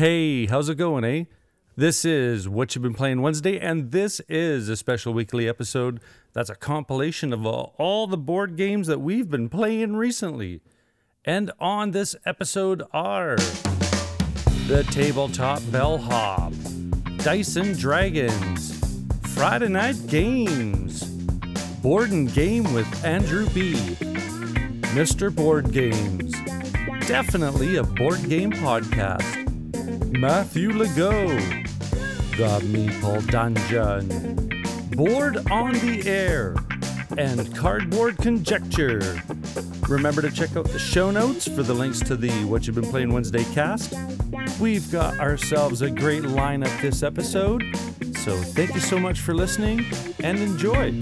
Hey, how's it going, eh? This is What You've Been Playing Wednesday, and this is a special weekly episode that's a compilation of all, the board games that we've been playing recently. And on this episode are the Tabletop Bellhop, Dice and Dragons, Friday Night Games, Board and Game with Andrew B., Mr. Board Games, definitely a board game podcast. Matthew Legault, The Meeple Dungeon, Board on the Air, and Cardboard Conjecture. Remember to check out the show notes for the links to the What You've Been Playing Wednesday cast. We've got ourselves a great lineup this episode, so thank you so much for listening and enjoy.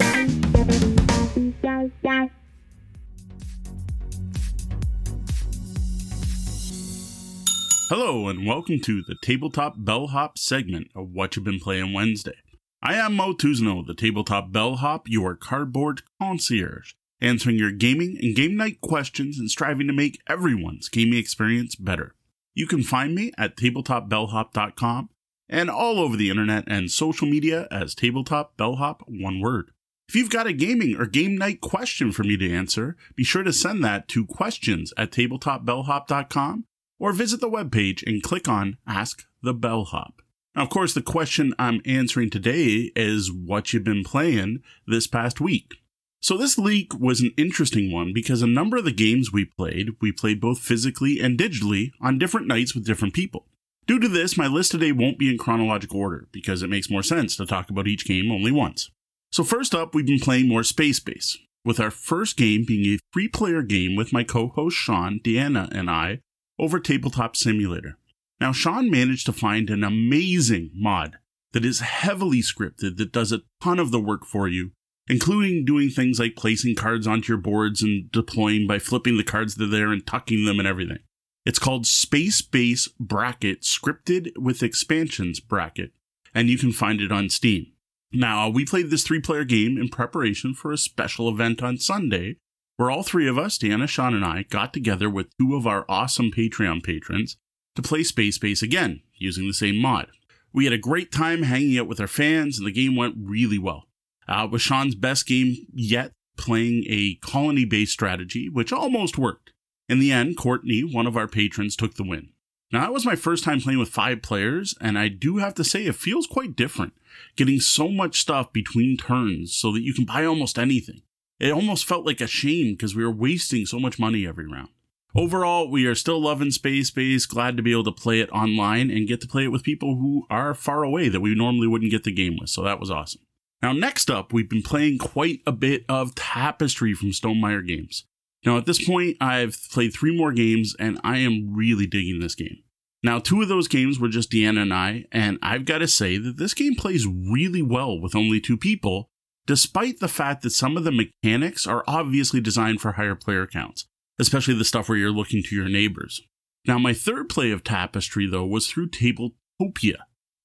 Hello, and welcome to the Tabletop Bellhop segment of What You've Been Playing Wednesday. I am Mo Tuzno, the Tabletop Bellhop, your cardboard concierge, answering your gaming and game night questions and striving to make everyone's gaming experience better. You can find me at tabletopbellhop.com and all over the internet and social media as Tabletop Bellhop, one word. If you've got a gaming or game night question for me to answer, be sure to send that to questions at tabletopbellhop.com or visit the webpage and click on Ask the Bellhop. Now, of course, the question I'm answering today is what you've been playing this past week. So, this leak was an interesting one because a number of the games we played, we played both physically and digitally on different nights with different people. Due to this, my list today won't be in chronological order because it makes more sense to talk about each game only once. So, first up, we've been playing more Space Base, with our first game being a three player game with my co host Sean, Deanna, and I over Tabletop Simulator. Now, Sean managed to find an amazing mod that is heavily scripted that does a ton of the work for you, including doing things like placing cards onto your boards and deploying by flipping the cards that are there and tucking them and everything. It's called Space Base Bracket Scripted with Expansions Bracket, and you can find it on Steam. Now, we played this three player game in preparation for a special event on Sunday where all three of us, Deanna, Sean, and I, got together with two of our awesome Patreon patrons to play Space Base again, using the same mod. We had a great time hanging out with our fans, and the game went really well. Uh, it was Sean's best game yet, playing a colony based strategy, which almost worked. In the end, Courtney, one of our patrons, took the win. Now, that was my first time playing with five players, and I do have to say it feels quite different, getting so much stuff between turns so that you can buy almost anything. It almost felt like a shame because we were wasting so much money every round. Overall, we are still loving Space Base, glad to be able to play it online and get to play it with people who are far away that we normally wouldn't get the game with, so that was awesome. Now, next up, we've been playing quite a bit of Tapestry from Stonemaier Games. Now, at this point, I've played three more games and I am really digging this game. Now, two of those games were just Deanna and I, and I've got to say that this game plays really well with only two people, despite the fact that some of the mechanics are obviously designed for higher player counts, especially the stuff where you're looking to your neighbors. Now, my third play of Tapestry, though, was through Tabletopia.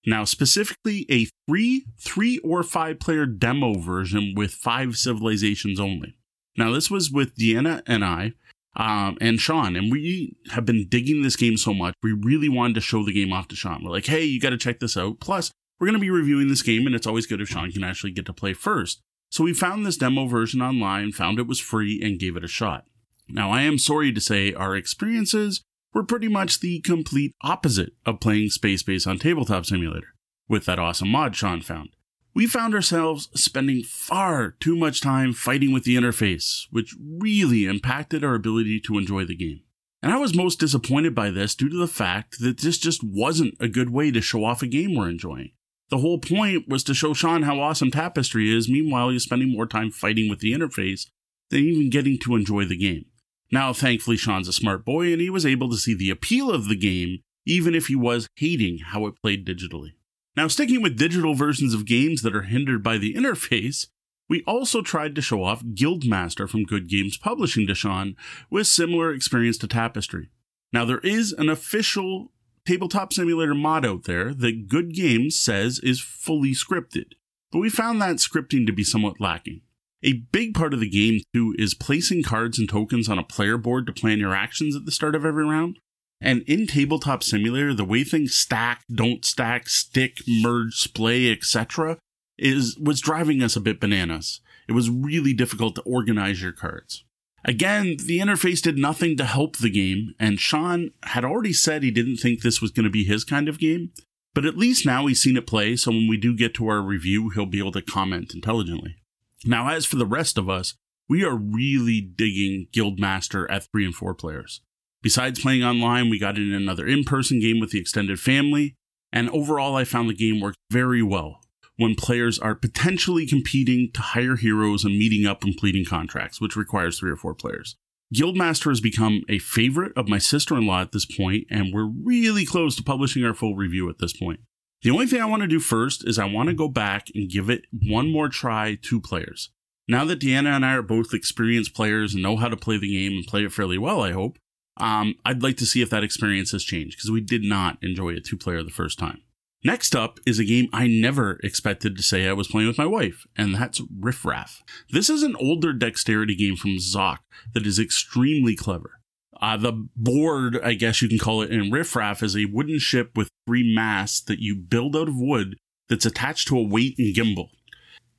Now, specifically a free three or five player demo version with five civilizations only. Now, this was with Deanna and I, um, and Sean, and we have been digging this game so much, we really wanted to show the game off to Sean. We're like, hey, you got to check this out. Plus, we're going to be reviewing this game, and it's always good if Sean can actually get to play first. So we found this demo version online, found it was free, and gave it a shot. Now, I am sorry to say our experiences were pretty much the complete opposite of playing Space Base on Tabletop Simulator, with that awesome mod Sean found. We found ourselves spending far too much time fighting with the interface, which really impacted our ability to enjoy the game. And I was most disappointed by this due to the fact that this just wasn't a good way to show off a game we're enjoying. The whole point was to show Sean how awesome Tapestry is, meanwhile, he's spending more time fighting with the interface than even getting to enjoy the game. Now, thankfully, Sean's a smart boy and he was able to see the appeal of the game even if he was hating how it played digitally. Now, sticking with digital versions of games that are hindered by the interface, we also tried to show off Guildmaster from Good Games Publishing to Sean with similar experience to Tapestry. Now, there is an official tabletop simulator mod out there that Good Games says is fully scripted, but we found that scripting to be somewhat lacking. A big part of the game, too, is placing cards and tokens on a player board to plan your actions at the start of every round. And in Tabletop Simulator, the way things stack, don't stack, stick, merge, splay, etc., is was driving us a bit bananas. It was really difficult to organize your cards. Again, the interface did nothing to help the game, and Sean had already said he didn't think this was going to be his kind of game, but at least now he's seen it play, so when we do get to our review, he'll be able to comment intelligently. Now, as for the rest of us, we are really digging Guildmaster at 3 and 4 players. Besides playing online, we got in another in person game with the extended family, and overall, I found the game worked very well when players are potentially competing to hire heroes and meeting up and completing contracts, which requires three or four players. Guildmaster has become a favorite of my sister in law at this point, and we're really close to publishing our full review at this point. The only thing I want to do first is I want to go back and give it one more try to players. Now that Deanna and I are both experienced players and know how to play the game and play it fairly well, I hope, um, I'd like to see if that experience has changed because we did not enjoy a two player the first time. Next up is a game I never expected to say I was playing with my wife, and that's Riff Raff. This is an older dexterity game from Zoch that is extremely clever. Uh, the board, I guess you can call it in Riff Raff, is a wooden ship with three masts that you build out of wood that's attached to a weight and gimbal.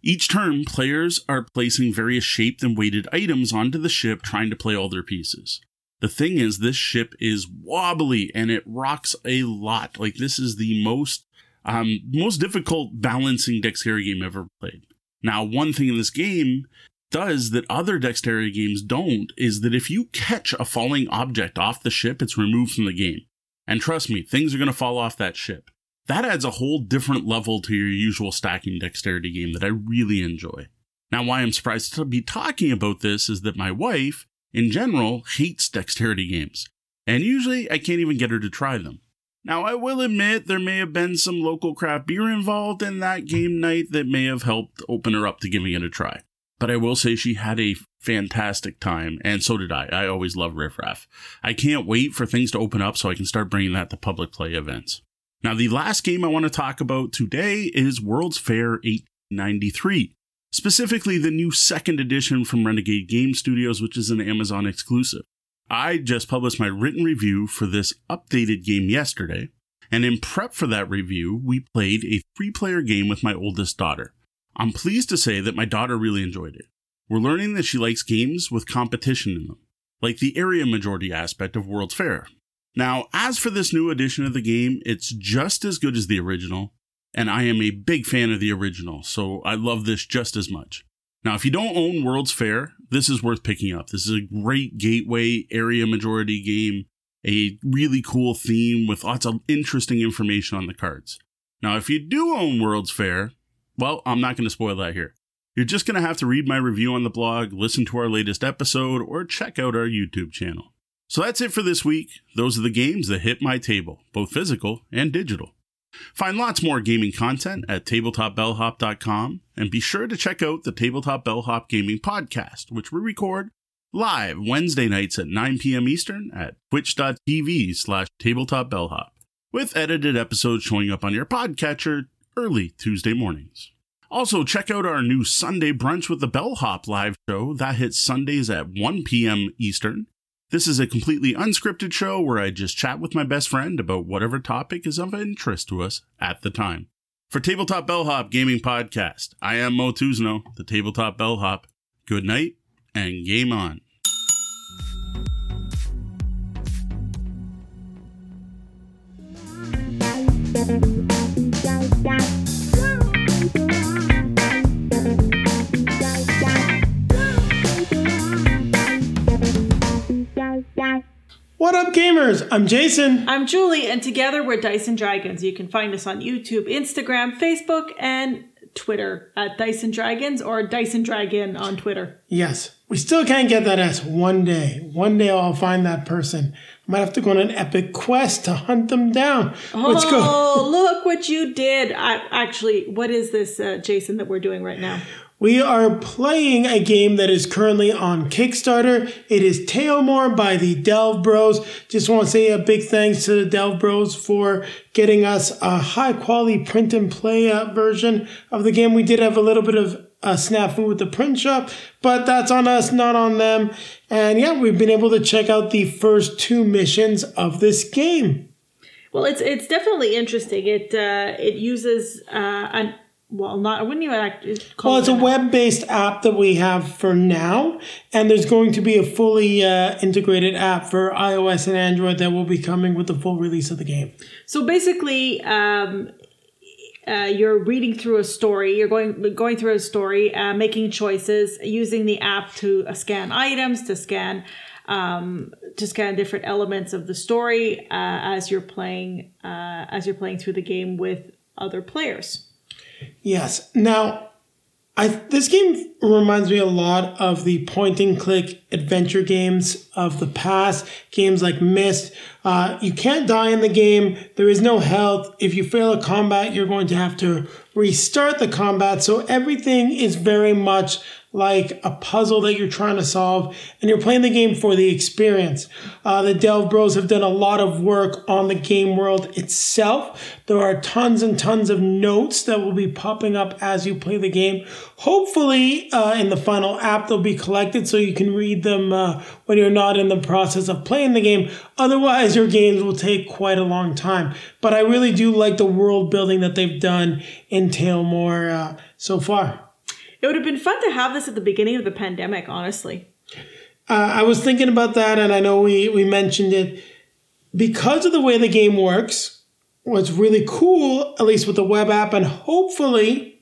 Each turn, players are placing various shaped and weighted items onto the ship, trying to play all their pieces. The thing is, this ship is wobbly and it rocks a lot. Like, this is the most um, most difficult balancing dexterity game ever played. Now, one thing in this game does that other dexterity games don't is that if you catch a falling object off the ship, it's removed from the game. And trust me, things are going to fall off that ship. That adds a whole different level to your usual stacking dexterity game that I really enjoy. Now, why I'm surprised to be talking about this is that my wife, in general, hates dexterity games. And usually I can't even get her to try them. Now, I will admit there may have been some local craft beer involved in that game night that may have helped open her up to giving it a try. But I will say she had a fantastic time, and so did I. I always love Riff Raff. I can't wait for things to open up so I can start bringing that to public play events. Now, the last game I want to talk about today is World's Fair 893, specifically the new second edition from Renegade Game Studios, which is an Amazon exclusive. I just published my written review for this updated game yesterday, and in prep for that review, we played a three player game with my oldest daughter. I'm pleased to say that my daughter really enjoyed it. We're learning that she likes games with competition in them, like the area majority aspect of World's Fair. Now, as for this new edition of the game, it's just as good as the original, and I am a big fan of the original, so I love this just as much. Now, if you don't own World's Fair, this is worth picking up. This is a great gateway area majority game, a really cool theme with lots of interesting information on the cards. Now, if you do own World's Fair, well, I'm not going to spoil that here. You're just going to have to read my review on the blog, listen to our latest episode, or check out our YouTube channel. So that's it for this week. Those are the games that hit my table, both physical and digital. Find lots more gaming content at tabletopbellhop.com and be sure to check out the Tabletop Bellhop Gaming Podcast, which we record live Wednesday nights at 9 p.m. Eastern at twitch.tv slash tabletopbellhop, with edited episodes showing up on your podcatcher early Tuesday mornings. Also, check out our new Sunday Brunch with the Bellhop live show that hits Sundays at 1 p.m. Eastern this is a completely unscripted show where I just chat with my best friend about whatever topic is of interest to us at the time. For Tabletop Bellhop Gaming Podcast, I am Mo Tuzno, the Tabletop Bellhop. Good night and game on. What up, gamers? I'm Jason. I'm Julie, and together we're Dice and Dragons. You can find us on YouTube, Instagram, Facebook, and Twitter at Dice and Dragons or Dyson Dragon on Twitter. Yes. We still can't get that S one day. One day I'll find that person. I might have to go on an epic quest to hunt them down. Let's go. Oh, look what you did. I, actually, what is this, uh, Jason, that we're doing right now? We are playing a game that is currently on Kickstarter. It is Tailmore by the Delve Bros. Just want to say a big thanks to the Delve Bros for getting us a high quality print and play uh, version of the game. We did have a little bit of a snafu with the print shop, but that's on us, not on them. And yeah, we've been able to check out the first two missions of this game. Well, it's it's definitely interesting. It uh, it uses uh, an well, not I wouldn't even act, call Well, it's it a web-based app that we have for now, and there's going to be a fully uh, integrated app for iOS and Android that will be coming with the full release of the game. So basically, um, uh, you're reading through a story. You're going going through a story, uh, making choices, using the app to uh, scan items, to scan um, to scan different elements of the story uh, as you're playing uh, as you're playing through the game with other players. Yes. Now, I this game reminds me a lot of the point and click adventure games of the past. Games like Myst. Uh, you can't die in the game. There is no health. If you fail a combat, you're going to have to restart the combat. So everything is very much like a puzzle that you're trying to solve, and you're playing the game for the experience. Uh, the Delve Bros have done a lot of work on the game world itself. There are tons and tons of notes that will be popping up as you play the game. Hopefully, uh, in the final app, they'll be collected so you can read them uh, when you're not in the process of playing the game. Otherwise, your games will take quite a long time. But I really do like the world building that they've done in Tailmore uh, so far. It would have been fun to have this at the beginning of the pandemic, honestly. Uh, I was thinking about that, and I know we, we mentioned it. Because of the way the game works, what's really cool, at least with the web app, and hopefully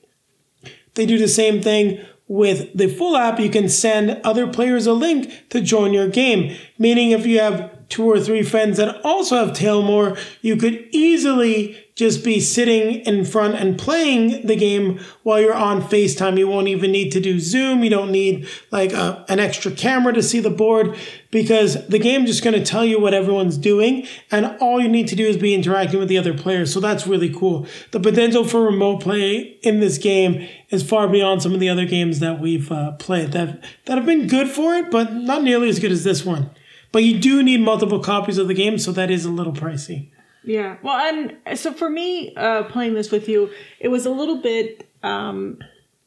they do the same thing with the full app, you can send other players a link to join your game. Meaning, if you have two or three friends that also have Tailmore, you could easily just be sitting in front and playing the game while you're on FaceTime. You won't even need to do Zoom. You don't need like a, an extra camera to see the board because the game's just going to tell you what everyone's doing. And all you need to do is be interacting with the other players. So that's really cool. The potential for remote play in this game is far beyond some of the other games that we've uh, played that, that have been good for it, but not nearly as good as this one. But you do need multiple copies of the game, so that is a little pricey. Yeah. Well, and so for me, uh, playing this with you, it was a little bit, um,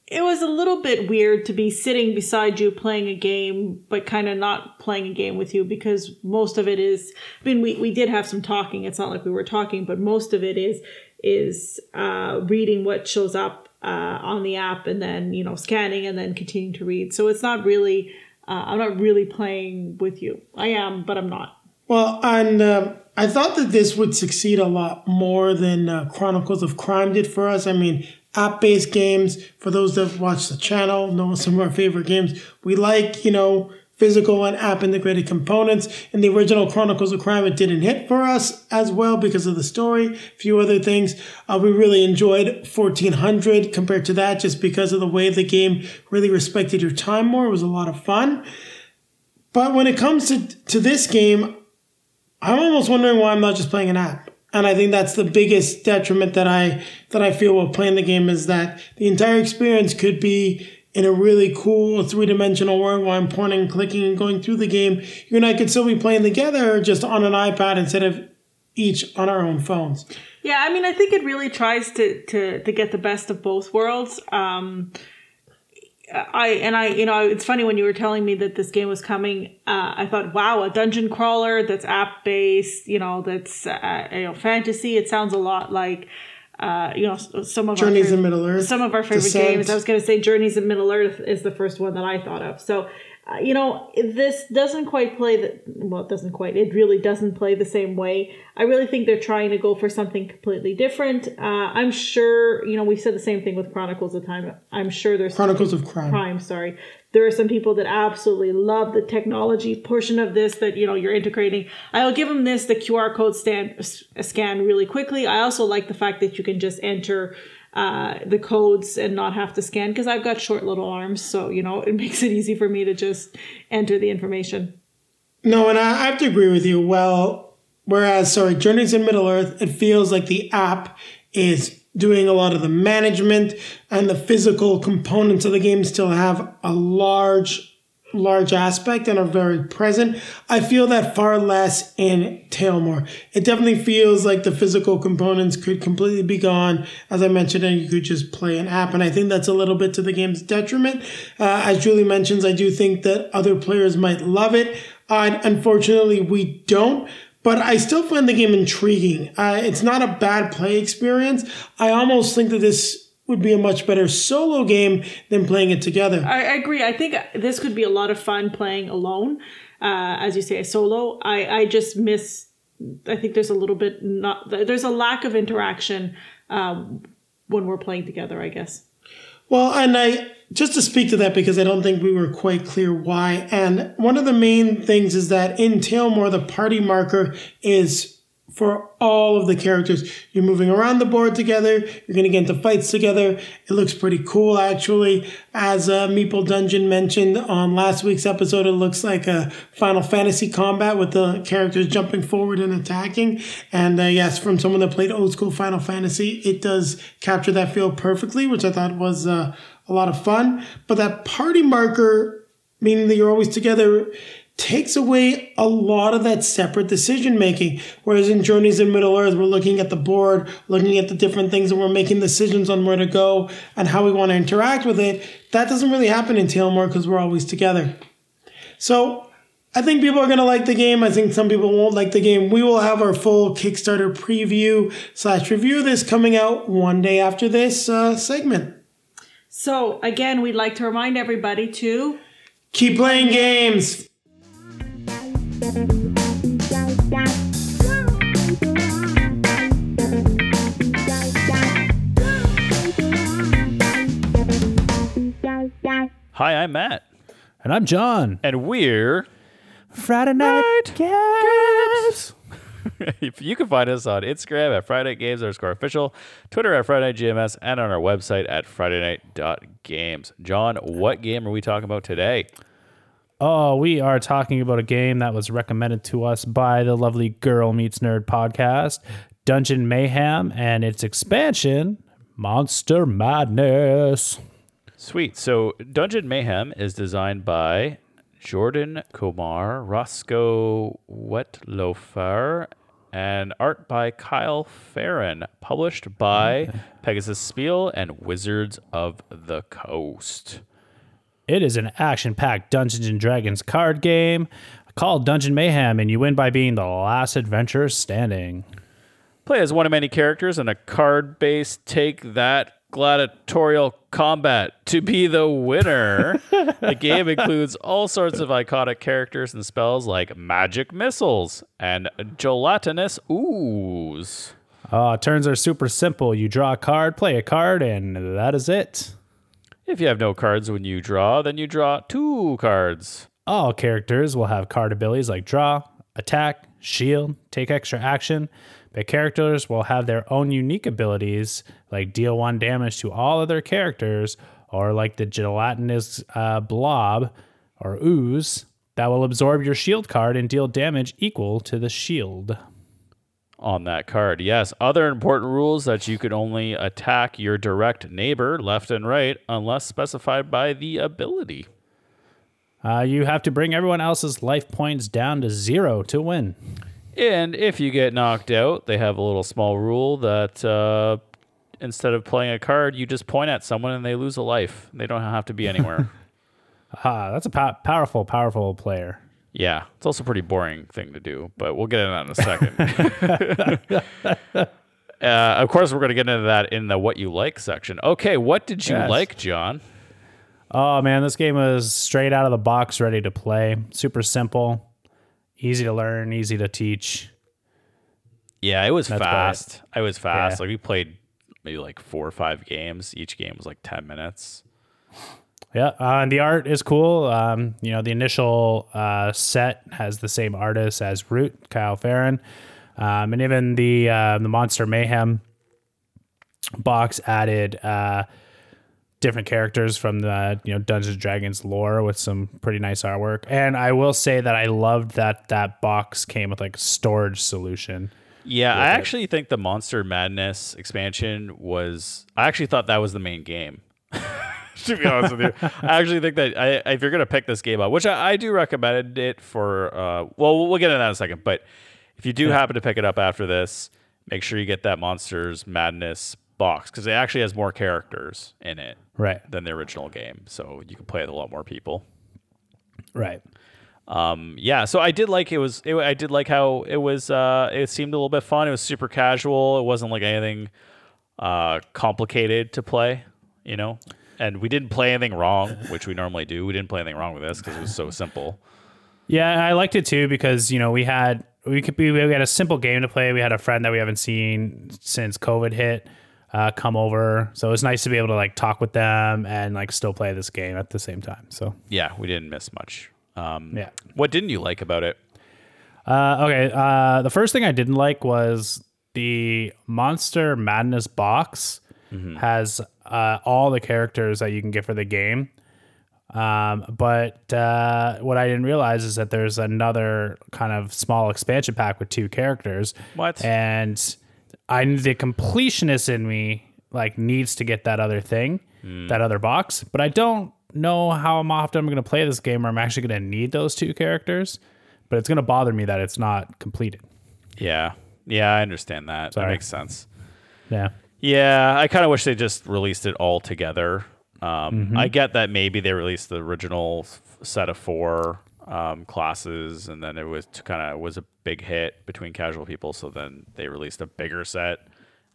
it was a little bit weird to be sitting beside you playing a game, but kind of not playing a game with you because most of it is, I mean, we, we did have some talking. It's not like we were talking, but most of it is, is, uh, reading what shows up, uh, on the app and then, you know, scanning and then continuing to read. So it's not really, uh, I'm not really playing with you. I am, but I'm not. Well, and um, I thought that this would succeed a lot more than uh, Chronicles of Crime did for us. I mean, app based games, for those that watch the channel, know some of our favorite games. We like, you know, physical and app integrated components. In the original Chronicles of Crime, it didn't hit for us as well because of the story, a few other things. Uh, we really enjoyed 1400 compared to that just because of the way the game really respected your time more. It was a lot of fun. But when it comes to, to this game, I'm almost wondering why I'm not just playing an app. And I think that's the biggest detriment that I that I feel while playing the game is that the entire experience could be in a really cool three dimensional world while I'm pointing, and clicking, and going through the game. You and I could still be playing together just on an iPad instead of each on our own phones. Yeah, I mean, I think it really tries to to to get the best of both worlds. Um, I and I, you know, it's funny when you were telling me that this game was coming. Uh, I thought, wow, a dungeon crawler that's app based, you know, that's uh, you know fantasy. It sounds a lot like. Uh, you know, some of Journeys our in Middle Earth, some of our favorite Descent. games. I was going to say Journeys in Middle Earth is the first one that I thought of. So, uh, you know, this doesn't quite play the well, it doesn't quite. It really doesn't play the same way. I really think they're trying to go for something completely different. Uh, I'm sure, you know, we said the same thing with Chronicles of Time. I'm sure there's Chronicles of Crime. Prime, sorry. There are some people that absolutely love the technology portion of this that you know you're integrating. I'll give them this: the QR code stand scan really quickly. I also like the fact that you can just enter uh, the codes and not have to scan because I've got short little arms, so you know it makes it easy for me to just enter the information. No, and I have to agree with you. Well, whereas, sorry, Journeys in Middle Earth, it feels like the app is doing a lot of the management and the physical components of the game still have a large large aspect and are very present. I feel that far less in Tailmore. It definitely feels like the physical components could completely be gone. As I mentioned, and you could just play an app. And I think that's a little bit to the game's detriment. Uh, as Julie mentions, I do think that other players might love it. Uh, unfortunately, we don't. But I still find the game intriguing. Uh, it's not a bad play experience. I almost think that this would be a much better solo game than playing it together. I, I agree. I think this could be a lot of fun playing alone, uh, as you say, solo. I, I just miss. I think there's a little bit not. There's a lack of interaction um, when we're playing together. I guess. Well, and I just to speak to that because I don't think we were quite clear why. And one of the main things is that in Tailmore, the party marker is for all of the characters. You're moving around the board together. You're going to get into fights together. It looks pretty cool, actually. As uh, Meeple Dungeon mentioned on last week's episode, it looks like a Final Fantasy combat with the characters jumping forward and attacking. And uh, yes, from someone that played old school Final Fantasy, it does capture that feel perfectly, which I thought was uh, a lot of fun. But that party marker, meaning that you're always together, takes away a lot of that separate decision making. Whereas in Journeys in Middle Earth, we're looking at the board, looking at the different things, and we're making decisions on where to go and how we want to interact with it. That doesn't really happen in Tailmore because we're always together. So I think people are going to like the game. I think some people won't like the game. We will have our full Kickstarter preview slash review of this coming out one day after this uh, segment. So again, we'd like to remind everybody to Keep playing games. Hi, I'm Matt, And I'm John. and we're. Friday night games. you can find us on Instagram at Friday Night Games underscore official, Twitter at Friday Night GMS, and on our website at FridayNight.games. John, what game are we talking about today? Oh, we are talking about a game that was recommended to us by the lovely Girl Meets Nerd podcast, Dungeon Mayhem, and its expansion, Monster Madness. Sweet. So, Dungeon Mayhem is designed by Jordan Comar, Roscoe Wetlaufer, and art by Kyle Ferrin, published by Pegasus Spiel and Wizards of the Coast. It is an action packed Dungeons and Dragons card game called Dungeon Mayhem, and you win by being the last adventurer standing. Play as one of many characters in a card based take that gladiatorial combat to be the winner. the game includes all sorts of iconic characters and spells like magic missiles and gelatinous ooze. Uh, turns are super simple. You draw a card, play a card, and that is it. If you have no cards when you draw, then you draw two cards. All characters will have card abilities like draw, attack, shield, take extra action, but characters will have their own unique abilities like deal one damage to all other characters, or like the gelatinous uh, blob or ooze that will absorb your shield card and deal damage equal to the shield. On that card. Yes, other important rules that you can only attack your direct neighbor left and right unless specified by the ability. Uh, you have to bring everyone else's life points down to zero to win. And if you get knocked out, they have a little small rule that uh, instead of playing a card, you just point at someone and they lose a life. They don't have to be anywhere. Ah, that's a po- powerful, powerful player. Yeah, it's also a pretty boring thing to do, but we'll get into that in a second. uh, of course, we're going to get into that in the what you like section. Okay, what did you Yes. like, John? Oh man, this game was straight out of the box, ready to play. Super simple, easy to learn, easy to teach. Yeah, it was That's fast. I was fast. Yeah. Like we played maybe like four or five games. Each game was like ten minutes. Yeah, uh, and the art is cool. Um, you know, the initial uh, set has the same artist as Root, Kyle Ferrin, um, and even the uh, the Monster Mayhem box added uh, different characters from the you know Dungeons and Dragons lore with some pretty nice artwork. And I will say that I loved that that box came with like a storage solution. Yeah, I actually think the Monster Madness expansion was. I actually thought that was the main game. to be honest with you, I actually think that I, if you're gonna pick this game up, which I, I do recommend it for. Uh, well, we'll get into that in a second. But if you do happen to pick it up after this, make sure you get that Monsters Madness box because it actually has more characters in it Right. than the original game, so you can play with a lot more people. Right. Um, yeah, so I did like it was. It, I did like how it was. Uh, it seemed a little bit fun. It was super casual. It wasn't like anything uh, complicated to play. You know, and we didn't play anything wrong, which we normally do. We didn't play anything wrong with this because it was so simple. Yeah, I liked it too because you know we had we could be we had a simple game to play. We had a friend that we haven't seen since COVID hit uh, come over, so it was nice to be able to like talk with them and like still play this game at the same time. So Yeah, we didn't miss much. Um, yeah. What didn't you like about it? Uh, okay. Uh, the first thing I didn't like was the Monster Madness box has uh, all the characters that you can get for the game. Um, but uh, what I didn't realize is that there's another kind of small expansion pack with two characters. What? And I the completionist in me like needs to get that other thing, that other box. But I don't know how often I'm going to play this game where I'm actually going to need those two characters. But it's going to bother me that it's not completed. Yeah, yeah, I understand that. That makes sense. Yeah. Yeah, I kind of wish they just released it all together. Um, I get that maybe they released the original f- set of four um, classes, and then it was kind of was a big hit between casual people. So then they released a bigger set,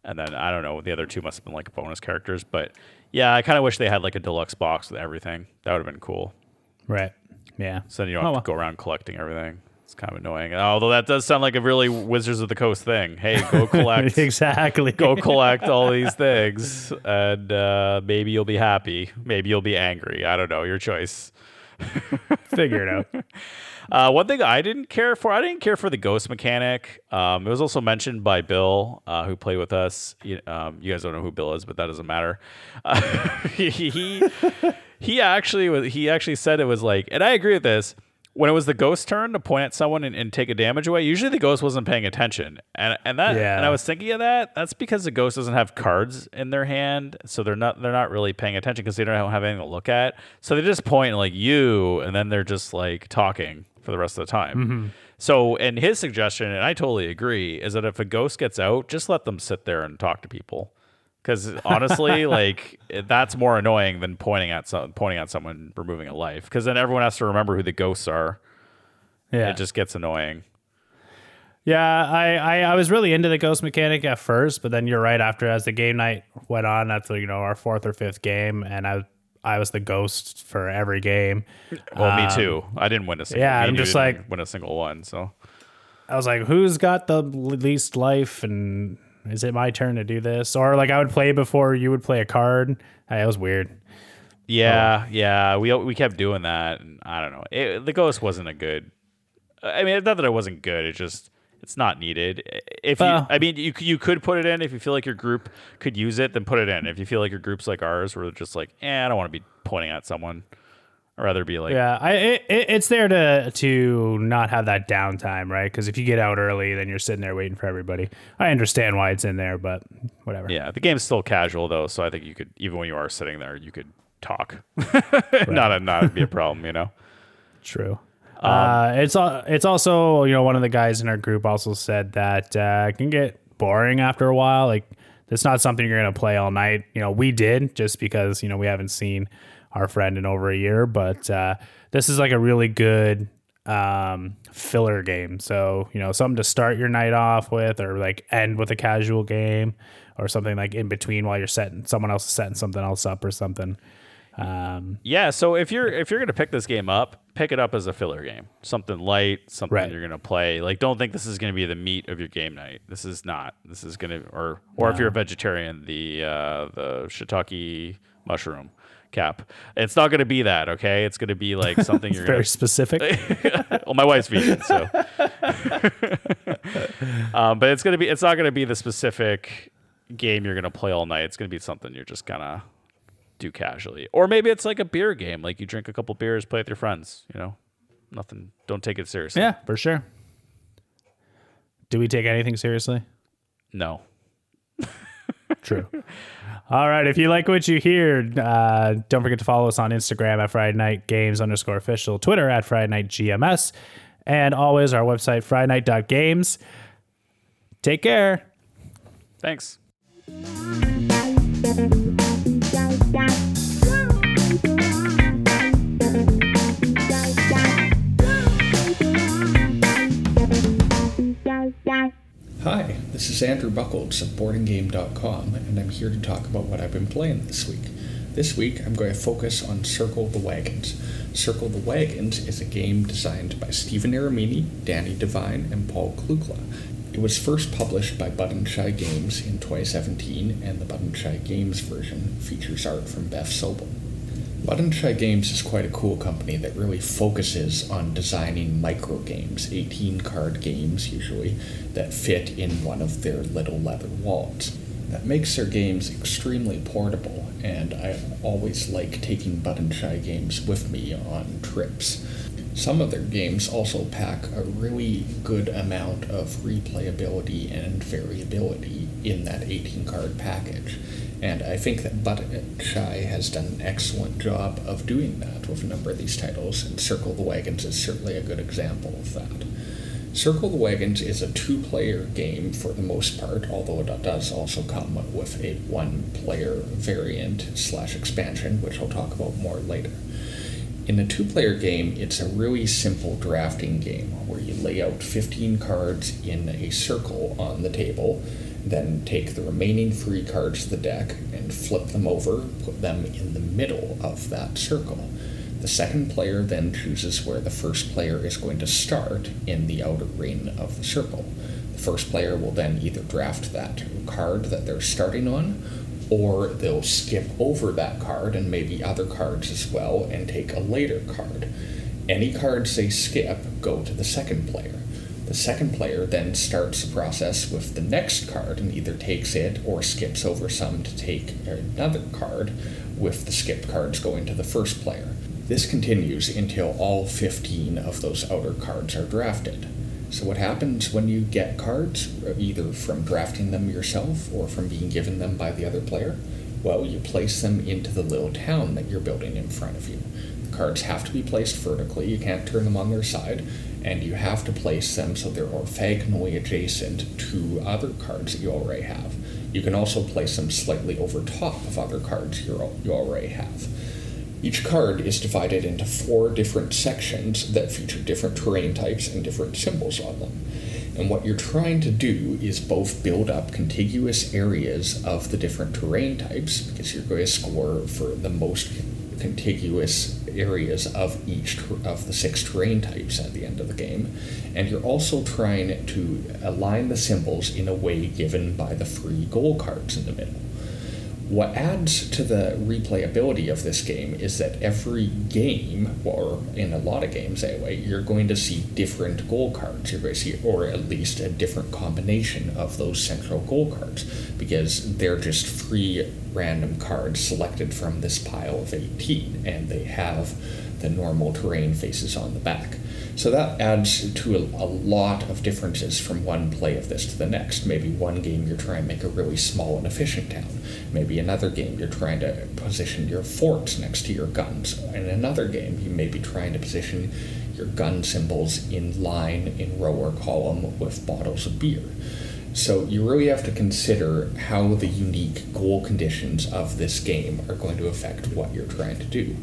and then I don't know, the other two must have been like bonus characters. But yeah, I kind of wish they had like a deluxe box with everything. That would have been cool. Right. Yeah. So then you don't Oh, have well. go around collecting everything. It's kind of annoying. Although that does sound like a really Wizards of the Coast thing. Hey, go collect exactly. go collect all these things and uh, maybe you'll be happy maybe you'll be angry i don't know your choice Figure it out. uh, one thing i didn't care for i didn't care for the ghost mechanic um, it was also mentioned by bill uh, who played with us you, um, you guys don't know who bill is but that doesn't matter uh, he, he he actually was he actually said it was like and i agree with this when it was the ghost turn to point at someone and, and take a damage away, usually the ghost wasn't paying attention, and and that Yeah. and I was thinking of that. That's because the ghost doesn't have cards in their hand, so they're not they're not really paying attention because they don't have anything to look at. So they just point like you, and then they're just like talking for the rest of the time. Mm-hmm. So, and his suggestion, and I totally agree, is that if a ghost gets out, just let them sit there and talk to people. Because honestly, like that's more annoying than pointing at some pointing at someone removing a life. Because then everyone has to remember who the ghosts are. Yeah. It just gets annoying. Yeah, I, I, I was really into the ghost mechanic at first, but then you're right. After as the game night went on, after you know our fourth or fifth game, and I I was the ghost for every game. Well, me too. I didn't win a single. Um, yeah, I'm just didn't like- win a single one. So I was like, who's got the least life, and is it my turn to do this? Or like I would play before you would play a card. Uh, It was weird. yeah, yeah, we we kept doing that, and I don't know. It, the ghost wasn't a good. I mean, not that it wasn't good. It just it's not needed. If you, Well- I mean, you you could put it in if you feel like your group could use it, then put it in. If you feel like your group's like ours, they're just like, eh, I don't want to be pointing at someone. I'd rather be like, Yeah, I it, it- it's there to to not have that downtime, right? Because if you get out early, then you're sitting there waiting for everybody. I understand why it's in there, but whatever. Yeah, the game's still casual though, so I think you could even when you are sitting there, you could talk. not a, not be a problem, you know. True. Um, uh, it's it's also you know one of the guys in our group also said that uh, it can get boring after a while. Like it's not something you're gonna play all night. You know, we did just because you know we haven't seen our friend in over a year, but uh, this is like a really good um, filler game. So you know something to start your night off with, or like end with a casual game, or something like in between while you're setting someone else is setting something else up or something. Um, Yeah, so if you're if you're gonna pick this game up, pick it up as a filler game, something light, something Right. you're gonna play. Like, don't think this is gonna be the meat of your game night. This is not. This is gonna or or if you're a vegetarian, the uh, the shiitake mushroom cap. It's not gonna be that. Okay, it's gonna be like something you're very gonna. specific. well, my wife's vegan, so. um, but it's gonna be. It's not gonna be the specific. game you're gonna play all night. It's gonna be something you're just gonna do casually, or maybe it's like a beer game, like you drink a couple beers, play with your friends. You know, nothing. Don't take it seriously. Yeah, for sure. Do we take anything seriously? No. True. All right. If you like what you hear, uh, don't forget to follow us on Instagram at Friday Night Games underscore official, Twitter at Friday Night GMS, and always our website, FridayNight.games. Take care. Thanks. Hi, this is Andrew Buckles of BoardingGame.com, and I'm here to talk about what I've been playing this week. This week, I'm going to focus on Circle the Wagons. Circle the Wagons is a game designed by Steven Aramini, Danny Devine, and Paul Kluka. It was first published by Button Shy Games in 2017, and the Button Shy Games version features art from Beth Sobel. Button Shy Games is quite a cool company that really focuses on designing micro games, 18 card games usually, that fit in one of their little leather wallets. That makes their games extremely portable, and I always like taking Button Shy games with me on trips. Some of their games also pack a really good amount of replayability and variability in that 18 card package. And I think that Shy has done an excellent job of doing that with a number of these titles, and Circle the Wagons is certainly a good example of that. Circle the Wagons is a two player game for the most part, although it does also come with a one player variant slash expansion, which I'll talk about more later. In a two player game, it's a really simple drafting game where you lay out 15 cards in a circle on the table, then take the remaining three cards of the deck and flip them over, put them in the middle of that circle. The second player then chooses where the first player is going to start in the outer ring of the circle. The first player will then either draft that card that they're starting on, or they'll skip over that card and maybe other cards as well and take a later card. Any cards they skip go to the second player. The second player then starts the process with the next card and either takes it or skips over some to take another card, with the skipped cards going to the first player. This continues until all 15 of those outer cards are drafted. So, what happens when you get cards, either from drafting them yourself or from being given them by the other player? Well, you place them into the little town that you're building in front of you. The cards have to be placed vertically, you can't turn them on their side, and you have to place them so they're orthogonally adjacent to other cards that you already have. You can also place them slightly over top of other cards you already have. Each card is divided into four different sections that feature different terrain types and different symbols on them. And what you're trying to do is both build up contiguous areas of the different terrain types, because you're going to score for the most contiguous areas of each of the six terrain types at the end of the game. And you're also trying to align the symbols in a way given by the free goal cards in the middle. What adds to the replayability of this game is that every game, or in a lot of games anyway, you're going to see different goal cards. You're going to see, or at least a different combination of those central goal cards, because they're just free random cards selected from this pile of 18, and they have the normal terrain faces on the back. So that adds to a, a, lot of differences from one play of this to the next. Maybe one game you're trying to make a really small and efficient town. Maybe another game you're trying to position your forts next to your guns. In another game, you may be trying to position your gun symbols in line, in row or column with bottles of beer. So you really have to consider how the unique goal conditions of this game are going to affect what you're trying to do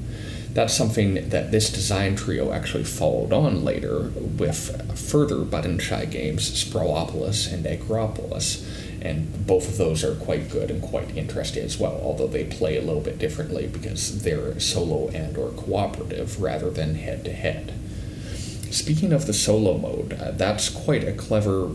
that's something that this design trio actually followed on later with further button shy games, Sprawlopolis and Agropolis. And both of those are quite good and quite interesting as well, although they play a little bit differently because they're solo and or cooperative rather than head to head. Speaking of the solo mode, uh, that's quite a clever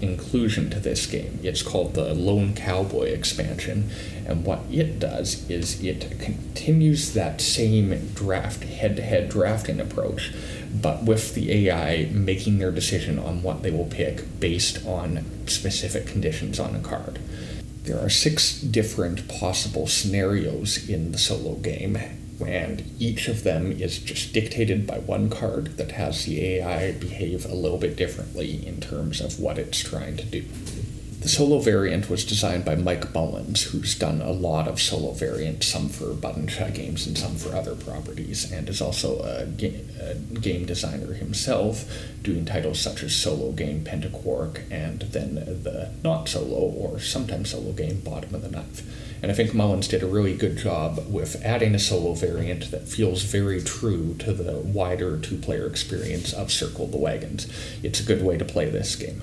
inclusion to this game. It's called the Lone Cowboy expansion, and what it does is it continues that same draft, head to head drafting approach, but with the AI making their decision on what they will pick based on specific conditions on a card. There are six different possible scenarios in the solo game, and each of them is just dictated by one card that has the AI behave a little bit differently in terms of what it's trying to do. The solo variant was designed by Mike Mullins, who's done a lot of solo variants, some for Button Shy Games and some for other properties, and is also a, ga- a game designer himself, doing titles such as Solo Game Pentaquark and then the not solo or sometimes solo game Bottom of the Knife. And I think Mullins did a really good job with adding a solo variant that feels very true to the wider two player experience of Circle the Wagons. It's a good way to play this game.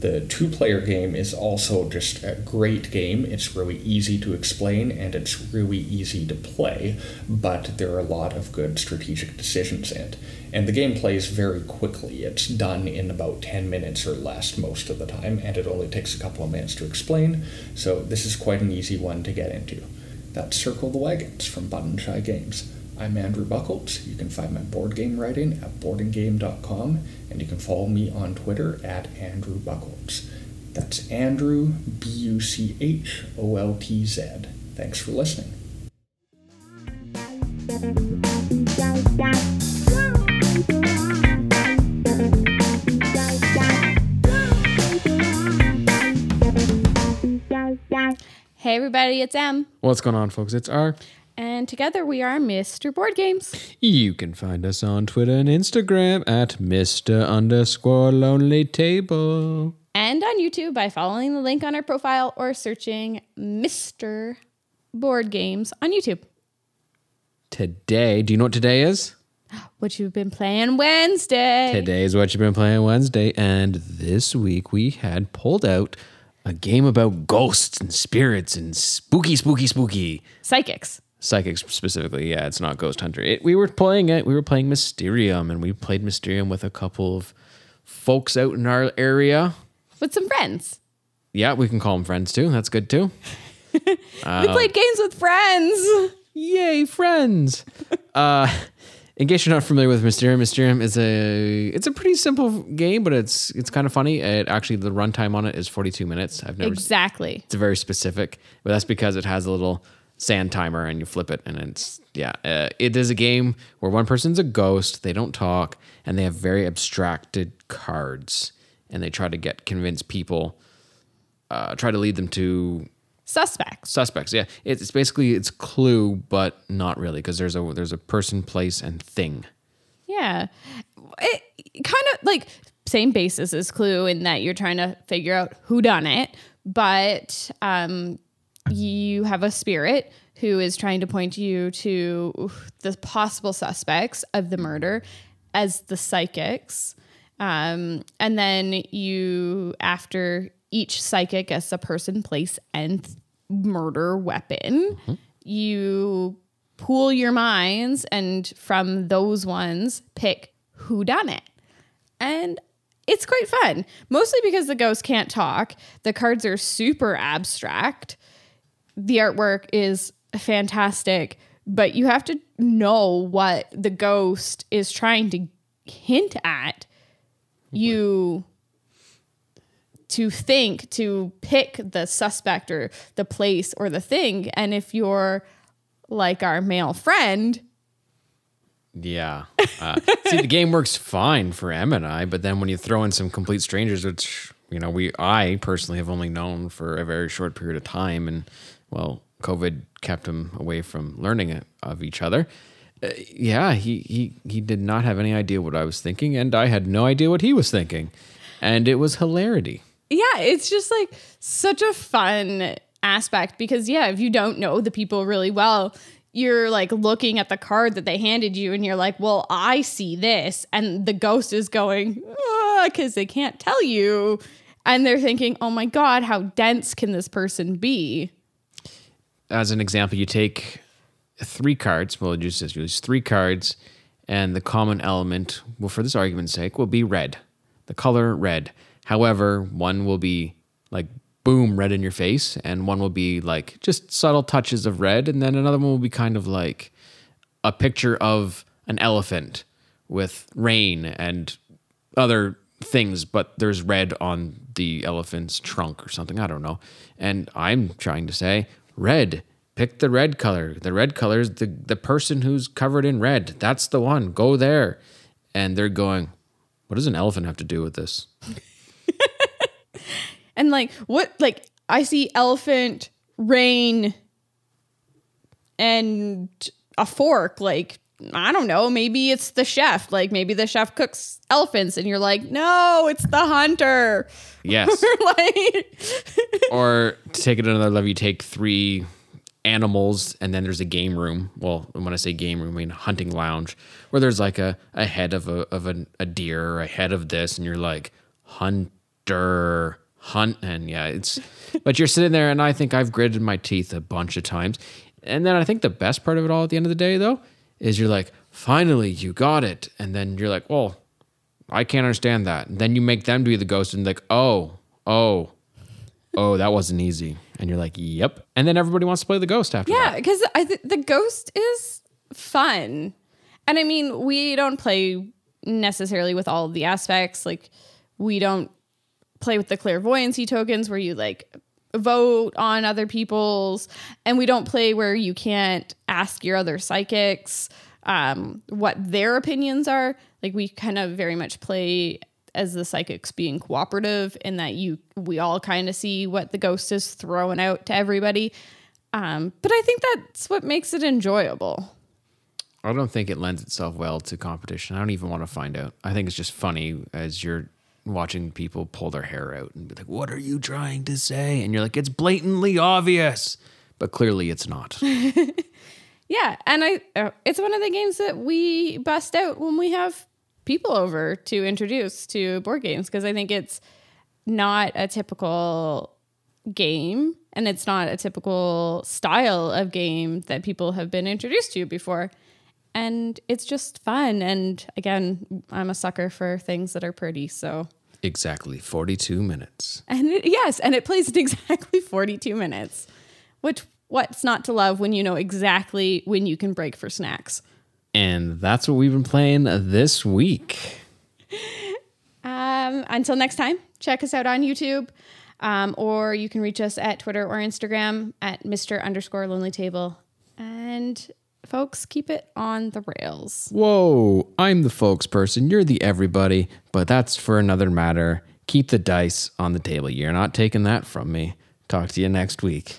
The two player game is also just a great game. It's really easy to explain and it's really easy to play, but there are a lot of good strategic decisions in it. And the game plays very quickly. It's done in about 10 minutes or less most of the time, and it only takes a couple of minutes to explain, so this is quite an easy one to get into. That's Circle the Wagons from Button Shy Games. I'm Andrew Bucholtz. You can find my board game writing at boardingame.com, and you can follow me on Twitter at Andrew Bucholtz. That's Andrew, B U C H O L T Z. Thanks for listening. Hey everybody, it's Em. What's going on, folks? It's R. And together we are Mr. Board Games. You can find us on Twitter and Instagram at Mr. underscore Lonely Table. And on YouTube by following the link on our profile or searching Mr. Board Games on YouTube. Today, do you know what today is? What you've been playing Wednesday. Today is what you've been playing Wednesday, and this week we had pulled out a game about ghosts and spirits and spooky, spooky, spooky. Psychics. Psychics specifically, yeah, it's not Ghost Hunter. It, we were playing it. We were playing Mysterium, and we played Mysterium with a couple of folks out in our area. With some friends. Yeah, we can call them friends too. That's good too. we played games with friends. Yay, friends! uh, in case you're not familiar with Mysterium, Mysterium is a it's a pretty simple game, but it's it's kind of funny. It actually the runtime on it is 42 minutes. I've never Exactly. it's very specific, but that's because it has a little sand timer and you flip it and it's yeah. Uh, it is a game where one person's a ghost, they don't talk, and they have very abstracted cards, and they try to get convince people, uh, try to lead them to Suspects. suspects. Yeah, it's basically it's Clue, but not really because there's a there's a person, place, and thing. Yeah. It kind of like same basis as Clue in that you're trying to figure out who done it, but um, you have a spirit who is trying to point you to the possible suspects of the murder as the psychics. Um, and then you, after each psychic as a person, place, and murder weapon, mm-hmm. you pool your minds and from those ones pick who done it. And it's quite fun. Mostly because the ghosts can't talk. The cards are super abstract. The artwork is fantastic, but you have to know what the ghost is trying to hint at. You to think to pick the suspect or the place or the thing. And if you're like our male friend, Yeah. Uh, see, the game works fine for Em and I, but then when you throw in some complete strangers, which you know we I personally have only known for a very short period of time, and well, COVID kept him away from learning of each other. Uh, yeah, he he he did not have any idea what I was thinking, and I had no idea what he was thinking, and it was hilarity. Yeah, it's just like such a fun aspect because yeah, if you don't know the people really well, you're like looking at the card that they handed you and you're like, "Well, I see this." And the ghost is going, cuz they can't tell you. And they're thinking, "Oh my god, how dense can this person be?" as an example, you take three cards. Well, you just use three cards, and the common element, well, for this argument's sake, will be red. The color red. However, one will be like boom red in your face, and one will be like just subtle touches of red, and then another one will be kind of like a picture of an elephant with rain and other things, but there's red on the elephant's trunk or something. I don't know. And I'm trying to say, red. Pick the red color. The red color is the, the person who's covered in red. That's the one. Go there. And they're going, what does an elephant have to do with this? And like what like I see elephant, rain, and a fork, like I don't know, maybe it's the chef. Like maybe the chef cooks elephants and you're like, no, it's the hunter. Yes. like or to take it another level, you take three animals and then there's a game room. Well, when I say game room, I mean hunting lounge, where there's like a, a head of a of a, a deer, a head of this, and you're like, hunter, hunt, and yeah, it's but you're sitting there and I think I've gritted my teeth a bunch of times. And then I think the best part of it all at the end of the day though is you're like, finally you got it. And then you're like, well, I can't understand that. And then you make them be the ghost and like, oh, oh, oh, that wasn't easy. And you're like, yep. And then everybody wants to play the ghost after Yeah, because I th- the ghost is fun, and I mean we don't play necessarily with all of the aspects. Like we don't play with the clairvoyancy tokens where you like vote on other people's, and we don't play where you can't ask your other psychics um, what their opinions are. Like we kind of very much play as the psychics being cooperative in that you we all kind of see what the ghost is throwing out to everybody. Um, but I think that's what makes it enjoyable. I don't think it lends itself well to competition. I don't even want to find out. I think it's just funny as you're watching people pull their hair out and be like, "What are you trying to say?" And you're like, "It's blatantly obvious," but clearly it's not. Yeah, and I uh, it's one of the games that we bust out when we have people over to introduce to board games because I think it's not a typical game and it's not a typical style of game that people have been introduced to before. And it's just fun and again, I'm a sucker for things that are pretty, so exactly 42 minutes. and it, yes, and it plays in exactly 42 minutes. Which what's not to love when you know exactly when you can break for snacks. And that's what we've been playing this week. Um, until next time, check us out on YouTube, um, or you can reach us at Twitter or Instagram at Mr. underscore Lonely Table. And folks, keep it on the rails. Whoa, I'm the folks person. You're the everybody, but that's for another matter. Keep the dice on the table. You're not taking that from me. Talk to you next week.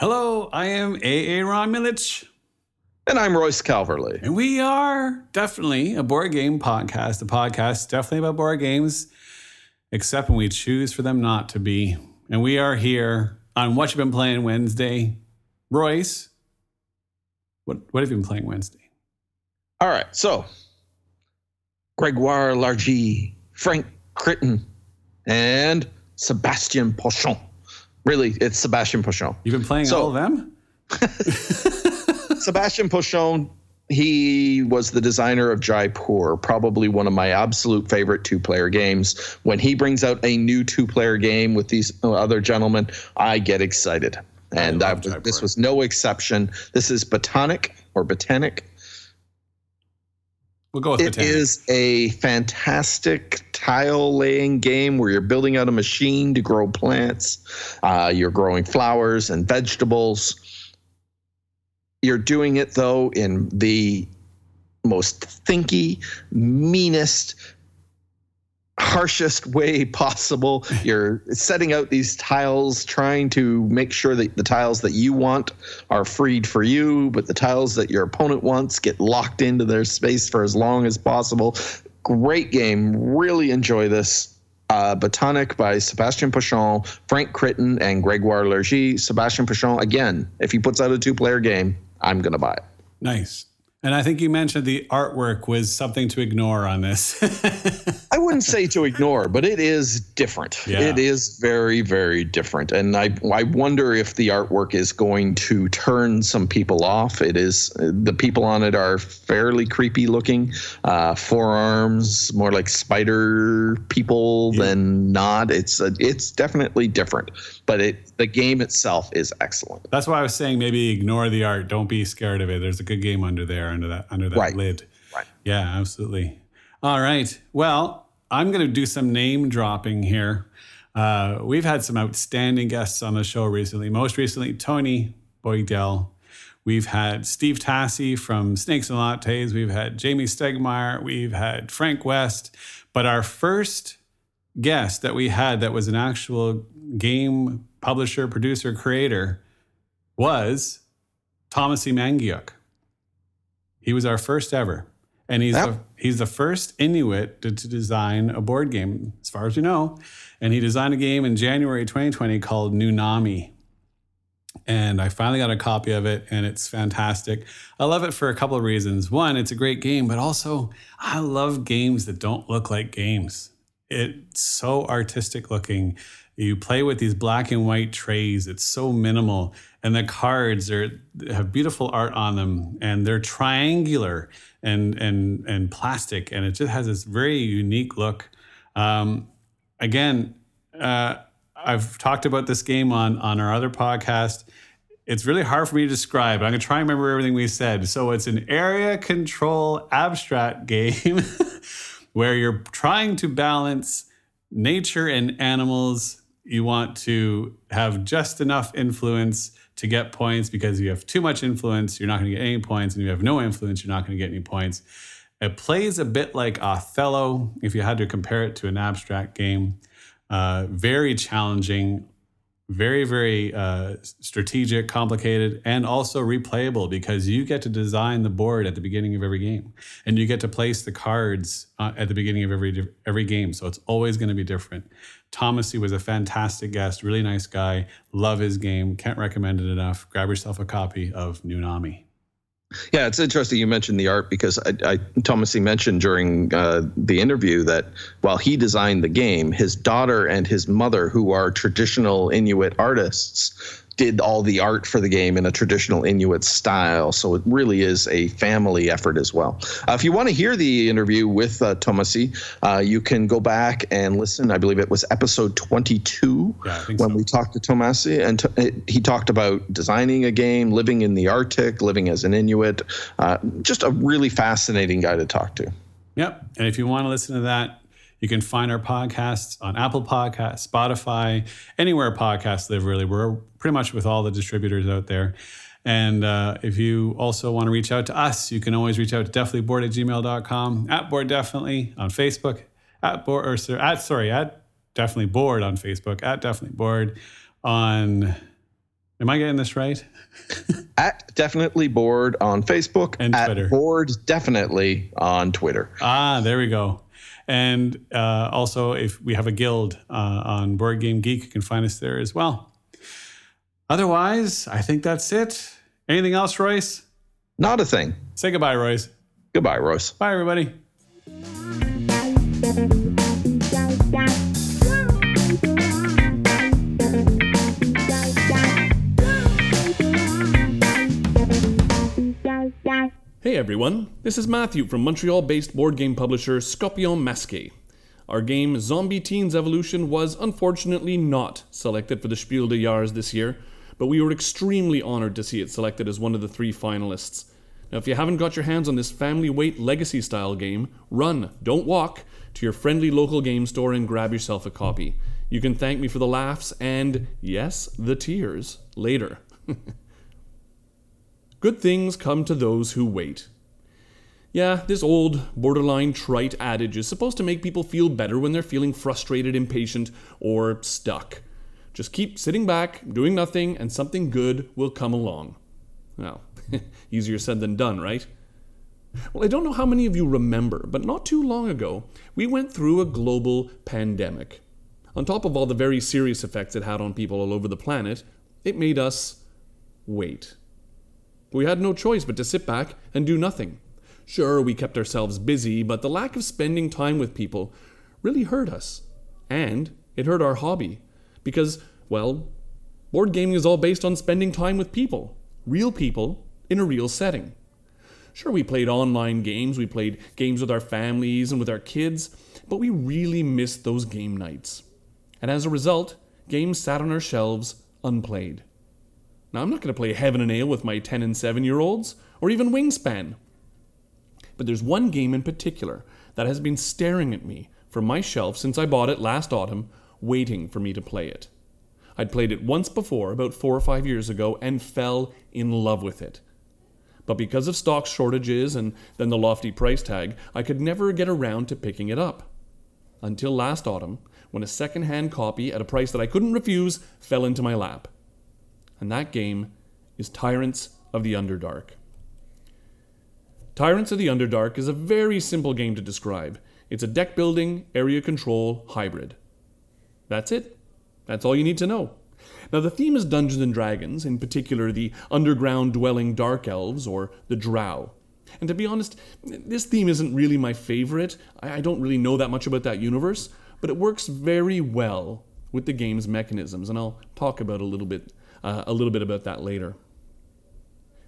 Hello, I am AA Ron Milich, And I'm Royce Calverley. and we are definitely a board game podcast. A podcast definitely about board games, except when we choose for them not to be. And we are here on What You've Been Playing Wednesday. Royce, what, what have you been playing Wednesday? All right, so Gregoire Largey, Frank Crittin, and Sebastian Pauchon. Really, it's Sebastian Pauchon. You've been playing So- all of them? Sebastian Pauchon, he was the designer of Jaipur, probably one of my absolute favorite two player games. When he brings out a new two player game with these other gentlemen, I get excited. And love I, this was no exception. This is Botanik or Botanik. We'll go with It Botanik. is a fantastic tile laying game where you're building out a machine to grow plants. Uh, you're growing flowers and vegetables. You're doing it though in the most thinky, meanest, harshest way possible. You're setting out these tiles, trying to make sure that the tiles that you want are freed for you, but the tiles that your opponent wants get locked into their space for as long as possible. Great game. Really enjoy this. Uh, Botanik by Sebastian Pauchon, Frank Crittin, and Gregoire Largey. Sebastian Pauchon, again, if he puts out a two player game, I'm going to buy it. Nice. And I think you mentioned the artwork was something to ignore on this. I wouldn't say to ignore, but it is different. Yeah. It is very, very different. And I, I wonder if the artwork is going to turn some people off. It is, the people on it are fairly creepy looking, uh, forearms, more like spider people than not. It's, a, it's definitely different, but it, the game itself is excellent. That's why I was saying maybe ignore the art. Don't be scared of it. There's a good game under there, under that, under that Right. lid. Right. Yeah, absolutely. All right. Well, I'm going to do some name dropping here. Uh, we've had some outstanding guests on the show recently. Most recently, Tony Boydell. We've had Steve Tassi from Snakes and Lattes. We've had Jamey Stegmaier. We've had Frank West. But our first guest that we had that was an actual game publisher, producer, creator was Thomas E. Mangiuk. He was our first ever. And he's, Yep. the, he's the first Inuit to, to design a board game, as far as we know. And he designed a game in January 2020 called Nunami. And I finally got a copy of it, and it's fantastic. I love it for a couple of reasons. One, it's a great game, but also I love games that don't look like games. It's so artistic looking. You play with these black and white trays. It's so minimal, and the cards are have beautiful art on them, and they're triangular and and and plastic, and it just has this very unique look. Um, again, uh, I've talked about this game on on our other podcast. It's really hard for me to describe. I'm gonna try and remember everything we said. So it's an area control abstract game where you're trying to balance nature and animals. You want to have just enough influence to get points because you have too much influence, you're not going to get any points, and you have no influence, you're not going to get any points. It plays a bit like Othello if you had to compare it to an abstract game. Uh, very challenging, very, very uh, strategic, complicated, and also replayable because you get to design the board at the beginning of every game, and you get to place the cards uh, at the beginning of every every game. So it's always going to be different. Thomas, he was a fantastic guest, really nice guy. Love his game. Can't recommend it enough. Grab yourself a copy of Nunami. Yeah, it's interesting you mentioned the art because I, I Thomas he mentioned during uh, the interview that while he designed the game, his daughter and his mother, who are traditional Inuit artists, did all the art for the game in a traditional Inuit style. So it really is a family effort as well. Uh, if you want to hear the interview with uh, Thomassie, uh, you can go back and listen. I believe it was episode 22 Yeah, when so. we talked to Thomassie, and t- he talked about designing a game, living in the Arctic, living as an Inuit. Uh, just a really fascinating guy to talk to. Yep. And if you want to listen to that, you can find our podcasts on Apple Podcasts, Spotify, anywhere podcasts live, really. We're pretty much with all the distributors out there. And uh, if you also want to reach out to us, you can always reach out to definitelyboard at gmail.com, at board definitely on Facebook, at board, or sorry, at, sorry, at definitely board on Facebook, at definitely board on, am I getting this right? At definitely board on Facebook And at Twitter. board definitely on Twitter. Ah, there we go. And uh, also, if we have a guild uh, on Board Game Geek, you can find us there as well. Otherwise, I think that's it. Anything else, Royce? Not a thing. Say goodbye, Royce. Goodbye, Royce. Bye, everybody. Hey everyone, this is Matthew from Montreal based board game publisher Scorpion Masqué. Our game Zombie Teens Evolution was unfortunately not selected for the Spiel des Jahres this year, but we were extremely honored to see it selected as one of the three finalists. Now, if you haven't got your hands on this family weight legacy style game, run, don't walk, to your friendly local game store and grab yourself a copy. You can thank me for the laughs and, yes, the tears later. Good things come to those who wait. Yeah, this old, borderline trite adage is supposed to make people feel better when they're feeling frustrated, impatient, or stuck. Just keep sitting back, doing nothing, and something good will come along. Well, easier said than done, right? Well, I don't know how many of you remember, but not too long ago, we went through a global pandemic. On top of all the very serious effects it had on people all over the planet, it made us wait. We had no choice but to sit back and do nothing. Sure, we kept ourselves busy, but the lack of spending time with people really hurt us. And it hurt our hobby. Because, well, board gaming is all based on spending time with people, real people, in a real setting. Sure, we played online games, we played games with our families and with our kids, but we really missed those game nights. And as a result, games sat on our shelves unplayed. Now, I'm not going to play Heaven and Ale with my 10 and 7 year olds, or even Wingspan. But there's one game in particular that has been staring at me from my shelf since I bought it last autumn, waiting for me to play it. I'd played it once before, about four or five years ago, and fell in love with it. But because of stock shortages and then the lofty price tag, I could never get around to picking it up. Until last autumn, when a second hand copy at a price that I couldn't refuse fell into my lap. And that game is Tyrants of the Underdark. Tyrants of the Underdark is a very simple game to describe. It's a deck building, area control hybrid. That's it. That's all you need to know. Now, the theme is Dungeons and Dragons, in particular the underground dwelling dark elves, or the drow. And to be honest, this theme isn't really my favorite. I don't really know that much about that universe, but it works very well with the game's mechanisms, and I'll talk about a little bit, uh, a little bit about that later.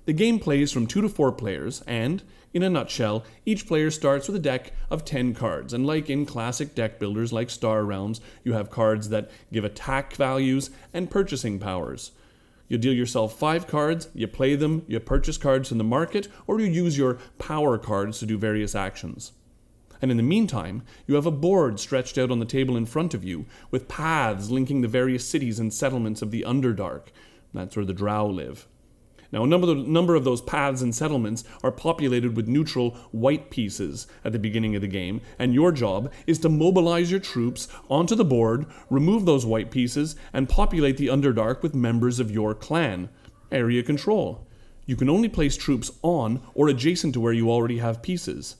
The game plays from two to four players, and, in a nutshell, each player starts with a deck of 10 cards. And like in classic deck builders like Star Realms, you have cards that give attack values and purchasing powers. You deal yourself five cards, you play them, you purchase cards from the market, or you use your power cards to do various actions. And in the meantime, you have a board stretched out on the table in front of you, with paths linking the various cities and settlements of the Underdark. That's where the Drow live. Now, a number, number of those paths and settlements are populated with neutral white pieces at the beginning of the game, and your job is to mobilize your troops onto the board, remove those white pieces, and populate the Underdark with members of your clan. Area control. You can only place troops on or adjacent to where you already have pieces.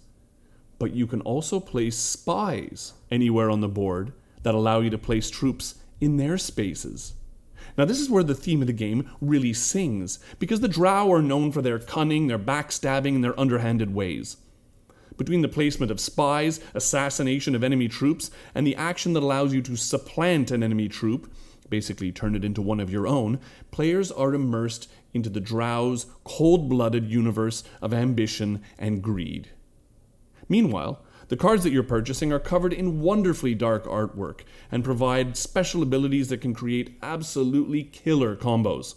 But you can also place spies anywhere on the board that allow you to place troops in their spaces. Now, this is where the theme of the game really sings, because the Drow are known for their cunning, their backstabbing, and their underhanded ways. Between the placement of spies, assassination of enemy troops, and the action that allows you to supplant an enemy troop, basically turn it into one of your own, players are immersed into the Drow's cold blooded universe of ambition and greed. Meanwhile, the cards that you're purchasing are covered in wonderfully dark artwork and provide special abilities that can create absolutely killer combos.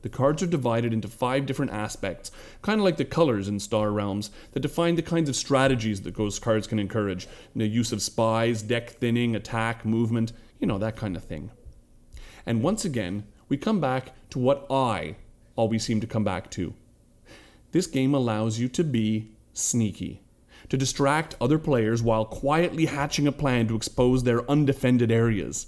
The cards are divided into five different aspects, kind of like the colors in Star Realms, that define the kinds of strategies that those cards can encourage the use of spies, deck thinning, attack, movement, you know, that kind of thing. And once again, we come back to what I always seem to come back to. This game allows you to be sneaky to distract other players while quietly hatching a plan to expose their undefended areas.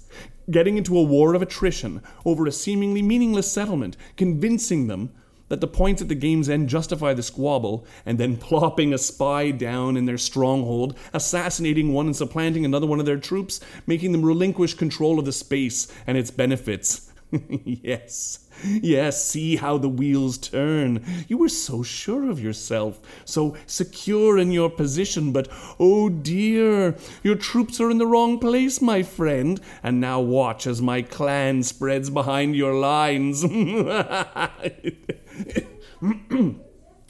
Getting into a war of attrition over a seemingly meaningless settlement, convincing them that the points at the game's end justify the squabble, and then plopping a spy down in their stronghold, assassinating one and supplanting another one of their troops, making them relinquish control of the space and its benefits. yes, Yes, see how the wheels turn. You were so sure of yourself, so secure in your position, but oh dear, your troops are in the wrong place, my friend. And now watch as my clan spreads behind your lines.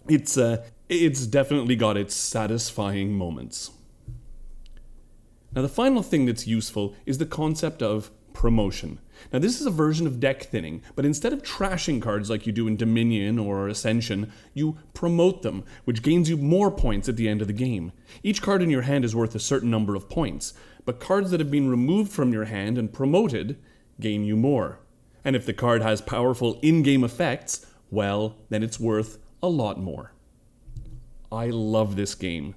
it's uh, it's definitely got its satisfying moments. Now, the final thing that's useful is the concept of promotion. Now, this is a version of deck thinning, but instead of trashing cards like you do in Dominion or Ascension, you promote them, which gains you more points at the end of the game. Each card in your hand is worth a certain number of points, but cards that have been removed from your hand and promoted gain you more. And if the card has powerful in game effects, well, then it's worth a lot more. I love this game.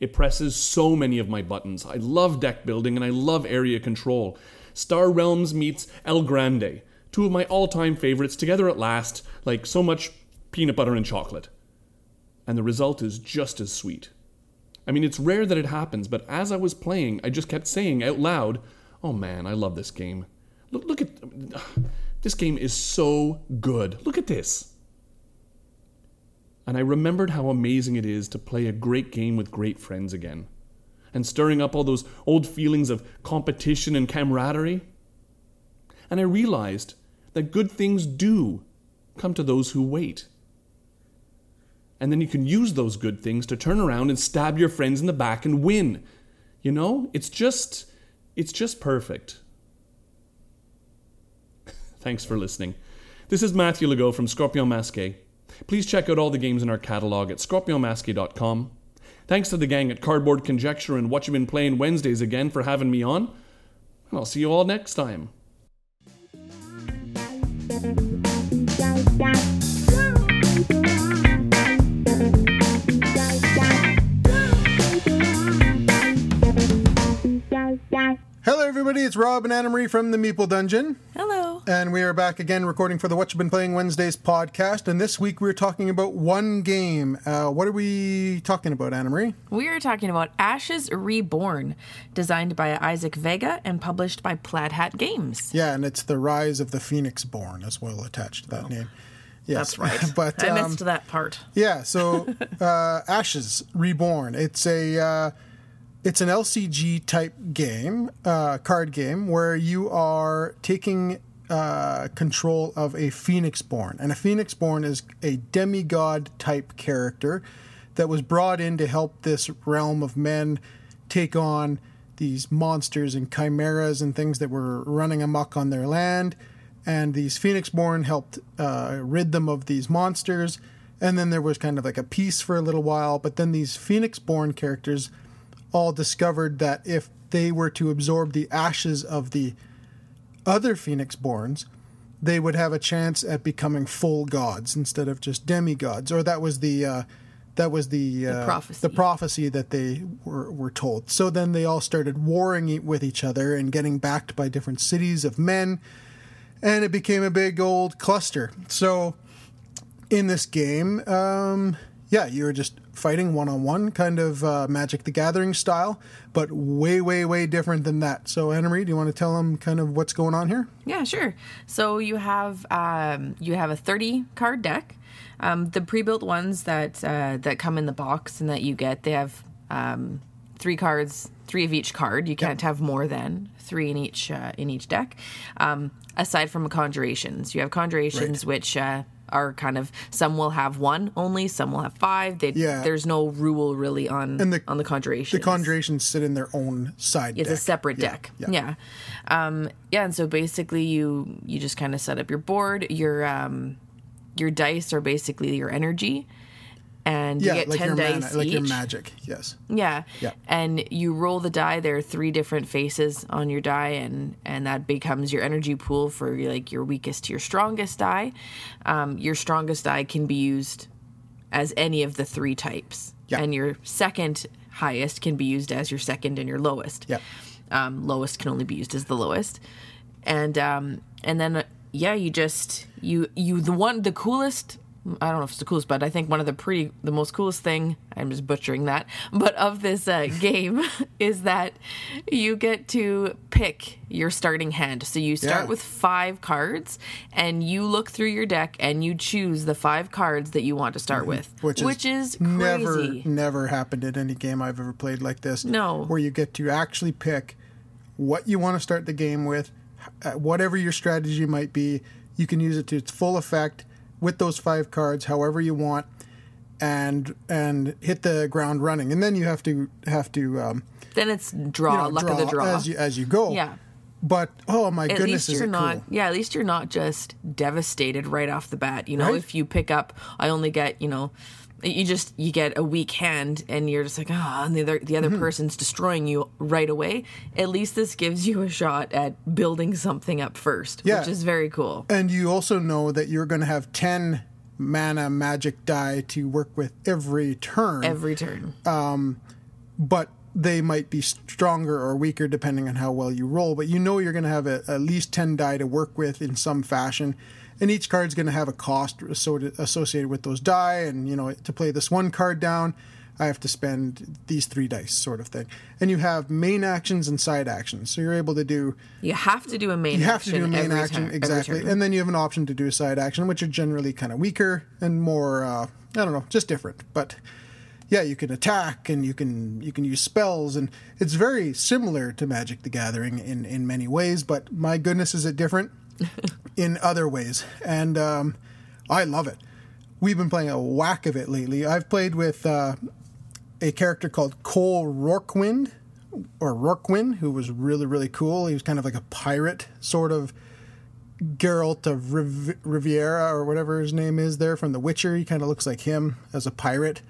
It presses so many of my buttons. I love deck building and I love area control. Star Realms meets El Grande, two of my all time favorites together at last, like so much peanut butter and chocolate. And the result is just as sweet. I mean, it's rare that it happens, but as I was playing, I just kept saying out loud, Oh man, I love this game. Look, look at. This game is so good. Look at this. And I remembered how amazing it is to play a great game with great friends again. And stirring up all those old feelings of competition and camaraderie. And I realized that good things do come to those who wait. And then you can use those good things to turn around and stab your friends in the back and win. You know, it's just it's just perfect. Thanks for listening. This is Matthew Legault from Scorpion Masqué. Please check out all the games in our catalog at scorpionmasqué.com. Thanks to the gang at Cardboard Conjecture and What You've Been Playing Wednesdays again for having me on. And I'll see you all next time. Hello, everybody. It's Rob and Anna Marie from the Meeple Dungeon. Hello. And we are back again recording for the What You've Been Playing Wednesdays podcast. And this week we're talking about one game. Uh, what are we talking about, Anna Marie? We are talking about Ashes Reborn, designed by Isaac Vega and published by Plaid Hat Games. Yeah, and it's the Rise of the Phoenixborn as well attached to that name. Yes. That's right. but I um, missed that part. Yeah, so uh, Ashes Reborn. It's a uh, it's an LCG type game, uh, card game where you are taking uh, control of a Phoenixborn, and a Phoenixborn is a demigod type character that was brought in to help this realm of men take on these monsters and chimeras and things that were running amok on their land. And these Phoenixborn helped uh, rid them of these monsters. And then there was kind of like a peace for a little while. But then these Phoenixborn characters all discovered that if they were to absorb the ashes of the other Phoenixborns, they would have a chance at becoming full gods instead of just demigods. Or that was the uh, that was the uh, prophecy. the prophecy that they were were told. So then they all started warring with each other and getting backed by different cities of men, and it became a big old cluster. So in this game, um, yeah, you were just fighting one on one, kind of uh, Magic the Gathering style, but way, way, way different than that. So, Anna Marie, do you want to tell them kind of what's going on here? Yeah, sure. So you have um, you have a thirty card deck. Um, the pre-built ones that uh, that come in the box and that you get, they have um, three cards, three of each card. You can't have more than three in each uh, in each deck. Um, aside from conjurations, you have conjurations which. Are kind of some will have one only, some will have five. They, Yeah. There's no rule really on And the- on the conjuration. The conjurations sit in their own side It's deck. a separate Yeah, deck. yeah. Yeah. Um, yeah. And so basically you, you just kind of set up your board. Your, um, your dice are basically your energy and Yeah, you get like 10 your dice mana, like each. your magic. Yes. Yeah. Yeah. And you roll the die. There are three different faces on your die, and and that becomes your energy pool for like your weakest to your strongest die. Um, your strongest die can be used as any of the three types, Yeah. and your second highest can be used as your second and your lowest. Yeah. Um, lowest can only be used as the lowest, and um, and then uh, yeah, you just you you the one the coolest. I don't know if it's the coolest, but I think one of the pretty, the most coolest thing, I'm just butchering that, but of this uh, game is that you get to pick your starting hand. So you start Yeah. with five cards and you look through your deck and you choose the five cards that you want to start with, Mm-hmm. Which is, is crazy. never, never happened in any game I've ever played like this. No. Where you get to actually pick what you want to start the game with, uh, whatever your strategy might be. You can use it to its full effect with those five cards, however you want, and and hit the ground running. And then you have to have to um, Then it's draw, you know, luck of the draw. as you as you go. Yeah. But oh my at goodness, least you're not cool? yeah at least you're not just devastated right off the bat you know Right. if you pick up i only get you know you just you get a weak hand and you're just like ah and the other the other Mm-hmm. person's destroying you right away at least this gives you a shot at building something up first Yeah. which is very cool And you also know that you're going to have 10 mana magic die to work with every turn. every turn um but they might be stronger or weaker depending on how well you roll. But you know you're going to have a, at least 10 die to work with in some fashion. And each card's going to have a cost associated with those die. And, you know, to play this one card down, I have to spend these three dice, sort of thing. And you have main actions and side actions. So you're able to do you have to do a main you have action to do a main every action time- exactly and then you have an option to do a side action which are generally kind of weaker and more uh, i don't know just different but yeah, you can attack and you can you can use spells, and it's very similar to Magic the Gathering in in many ways. But my goodness, is it different in other ways? And um, I love it. We've been playing a whack of it lately. I've played with uh, a character called Coal Roarkwin or Rourkewind, who was really really cool. He was kind of like a pirate sort of. Geralt of Riv- Riviera or whatever his name is there from The Witcher. He kind of looks like him as a pirate.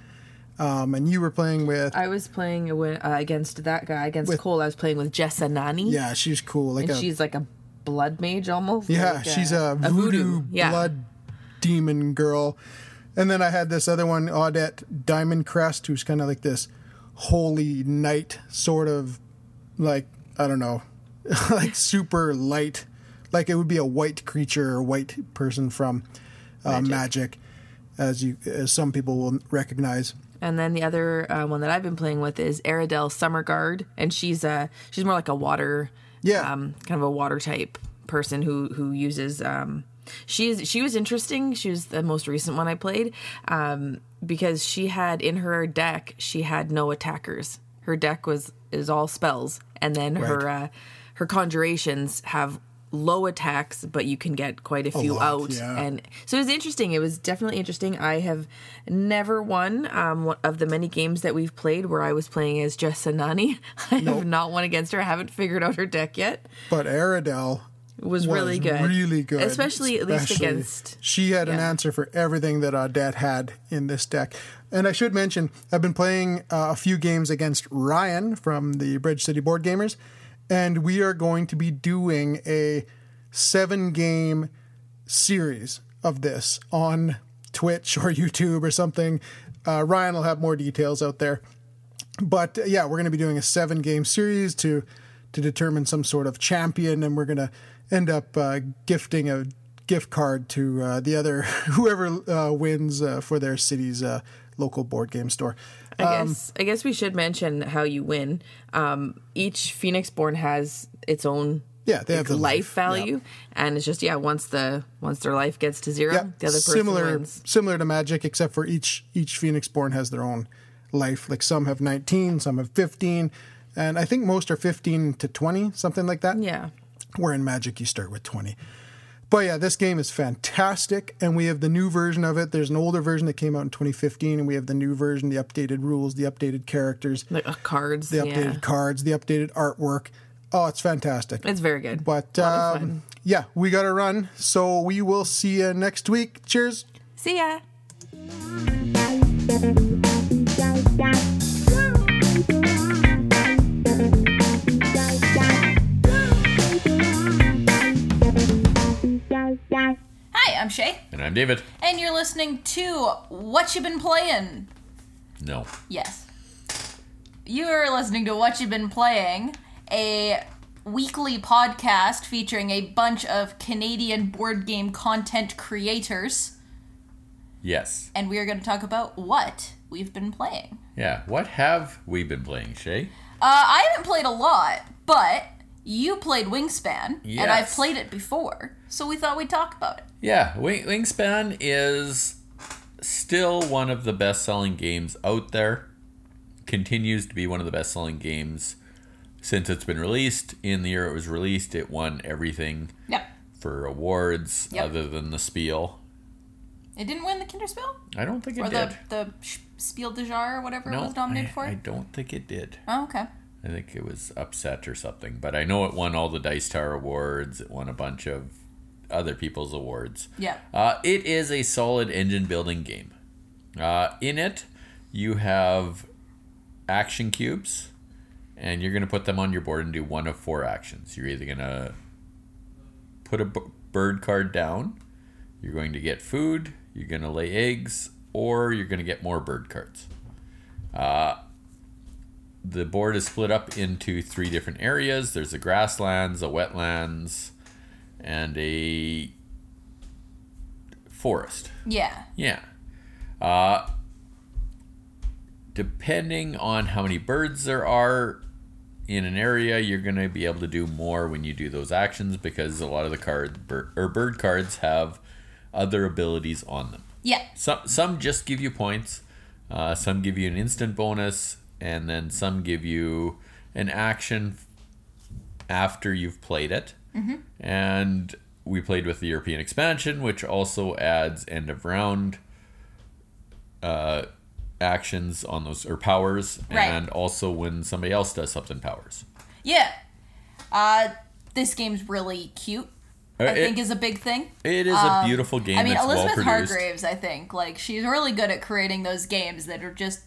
Um, and you were playing with I was playing wi- uh, against that guy against With- Cole. I was playing with Jessa Na Ni. yeah, she's cool. Like and a, she's like a blood mage almost. yeah, like, she's uh, a voodoo, Yeah. blood demon girl. And then I had this other one, Audette Diamond Crest, who's kind of like this holy knight, sort of like I don't know, like super light, like it would be a white creature or white person from uh, magic. as you as some people will recognize. And then the other uh, one that I've been playing with is Aradel Summerguard, and she's uh she's more like a water, yeah, um, kind of a water type person who who uses. Um, she's she was interesting. She was the most recent one I played, um, because she had in her deck she had no attackers. Her deck was is all spells, and then her uh, her conjurations have low attacks, but you can get quite a A few lot, out. yeah. And so it was interesting. It was definitely interesting. I have never won um, one of the many games that we've played where I was playing as Jessa Na Ni. I have not won against her. I haven't figured out her deck yet. But Aradel Was really good. Really good. Especially at least against- She had an answer for everything that Odette had in this deck. And I should mention, I've been playing uh, a few games against Ryan from the Bridge City Board Gamers, and we are going to be doing a seven game series of this on Twitch or YouTube or something. Uh, Ryan will have more details out there but uh, yeah, we're going to be doing a seven game series to to determine some sort of champion, and we're going to end up uh, gifting a gift card to uh, the other whoever uh, wins uh, for their city's local board game store. I Um, guess I guess we should mention how you win. Um, each Phoenixborn has its own Yeah, they have the life, life, value, and it's just yeah. Once the once their life gets to zero, yeah, the other person similar wins. similar to Magic, except for each each Phoenixborn has their own life. Like some have nineteen, some have fifteen, and I think most are fifteen to twenty, something like that. Yeah. Where in Magic you start with 20. But yeah, this game is fantastic, and we have the new version of it. There's an older version that came out in 2015, and we have the new version, the updated rules, the updated characters, the cards, the updated yeah. cards, the updated artwork. Oh, it's fantastic. It's very good. But um, yeah, we got to run, so we will see you next week. Cheers. See ya. Hi, I'm Shay, And I'm David. and you're listening to What You Been Playing. No. Yes. You're listening to What You've Been Playing, a weekly podcast featuring a bunch of Canadian board game content creators, Yes. and we are going to talk about what we've been playing. Yeah. What have we been playing, Shay? Uh, I haven't played a lot, but you played Wingspan, and I've played it before, so we thought we'd talk about it. Yeah, Wing- Wingspan is still one of the best selling games out there. Continues to be one of the best selling games since it's been released. In the year it was released, it won everything Yep. for awards Yep. other than the Spiel. It didn't win the Kinderspiel? I don't think it or did. the the Spiel des Jahres or whatever it was nominated I, for? I don't think it did. Oh, okay. I think it was upset or something. But I know it won all the Dice Tower awards. It won a bunch of other people's awards. Yeah. Uh, it is a solid engine building game. Uh, in it, you have action cubes, and you're going to put them on your board and do one of four actions. You're either going to put a b- bird card down, you're going to get food, you're going to lay eggs, or you're going to get more bird cards. Uh, the board is split up into three different areas there's a grasslands, a wetlands, and a forest. Yeah. Yeah. Uh, depending on how many birds there are in an area, you're going to be able to do more when you do those actions because a lot of the card bir- or bird cards have other abilities on them. Yeah. Some some just give you points. Uh, some give you an instant bonus, and then some give you an action after you've played it. Mhm. And we played with the European expansion, which also adds end of round uh, actions on those or powers, Right. and also when somebody else does something powers. Yeah. Uh, this game's really cute. Uh, I it- think is a big thing. It is a beautiful game I mean, Elizabeth well-produced. Hargraves, I think, like she's really good at creating those games that are just,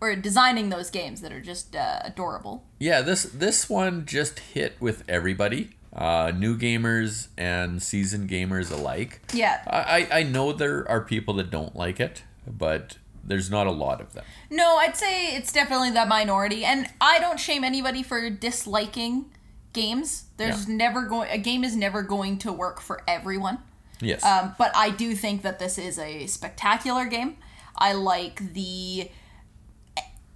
or designing those games that are just uh, adorable. Yeah, this this one just hit with everybody, uh, new gamers and seasoned gamers alike. Yeah. I, I know there are people that don't like it, but there's not a lot of them. No, I'd say it's definitely that minority, and I don't shame anybody for disliking games. There's Yeah. never going a game is never going to work for everyone. Yes. Um, but I do think that this is a spectacular game. I like the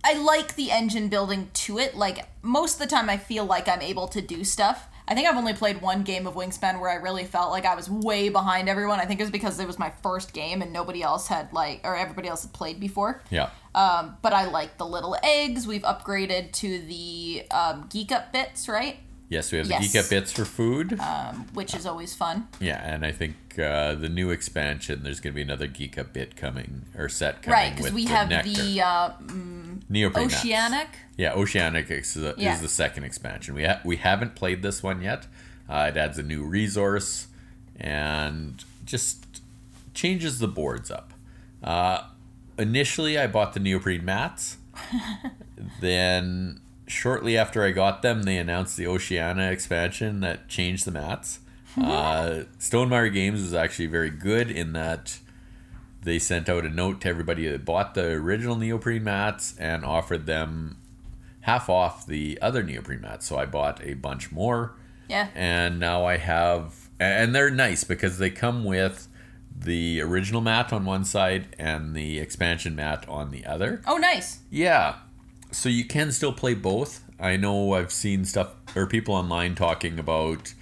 I like the engine building to it. Like most of the time I feel like I'm able to do stuff. I think I've only played one game of Wingspan where I really felt like I was way behind everyone. I think it was because it was my first game and nobody else had like or everybody else had played before. Yeah. Um, but I like the little eggs. We've upgraded to the um, geek up bits, right? Yes, we have the Yes. Geek Up Bits for food. Um, which is always fun. yeah, and I think uh, the new expansion, there's going to be another Geek Up Bit coming, or set coming Right, because we the have nectar. the uh, mm, Neoprene. Oceania. Yeah, Oceania is the, Yeah. is the second expansion. We ha- we haven't played this one yet. Uh, it adds a new resource and just changes the boards up. Uh, initially, I bought the neoprene mats. then, shortly after I got them, they announced the Oceania expansion that changed the mats. Uh, Stonemaier Games was actually very good in that they sent out a note to everybody that bought the original neoprene mats and offered them half off the other neoprene mats. So I bought a bunch more. Yeah. And now I have, and they're nice because they come with the original mat on one side and the expansion mat on the other. Oh, nice. Yeah. So you can still play both. I know I've seen stuff or people online talking about,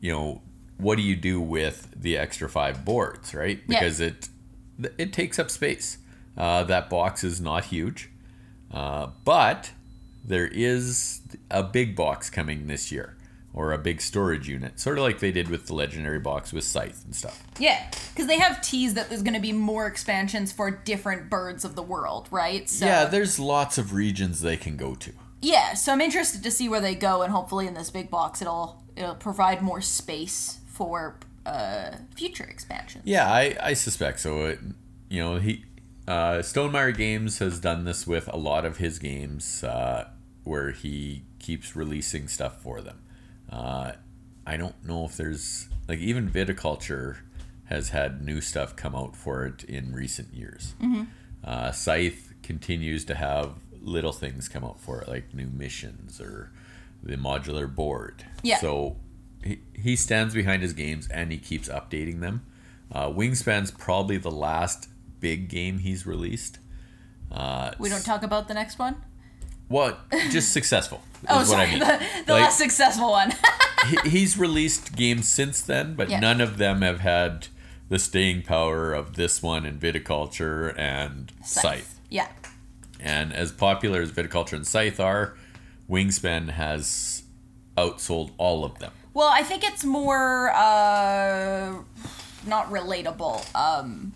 you know, what do you do with the extra five boards, right? Because it it takes up space. Uh, that box is not huge, uh, but there is a big box coming this year, or a big storage unit, sort of like they did with the legendary box with Scythe and stuff. Yeah, because they have teased that there's going to be more expansions for different birds of the world, right? So, yeah, there's lots of regions they can go to. Yeah, so I'm interested to see where they go, and hopefully in this big box it'll it'll provide more space for uh, future expansions. Yeah, I, I suspect so. It, you know, he uh, Stonemaier Games has done this with a lot of his games, uh, where he keeps releasing stuff for them. Uh, I don't know if there's like even Viticulture has had new stuff come out for it in recent years. Mhm. Uh, Scythe continues to have little things come out for it, like new missions or the modular board. Yeah. So he, he stands behind his games and he keeps updating them. Uh, Wingspan's probably the last big game he's released. Uh, We don't talk about the next one. Well, just successful. Oh, is what sorry, I mean. the, the Like, less successful one. he, he's released games since then, but Yeah. none of them have had the staying power of this one and Viticulture and Scythe. yeah. And as popular as Viticulture and Scythe are, Wingspan has outsold all of them. Well, I think it's more uh, not relatable. Um,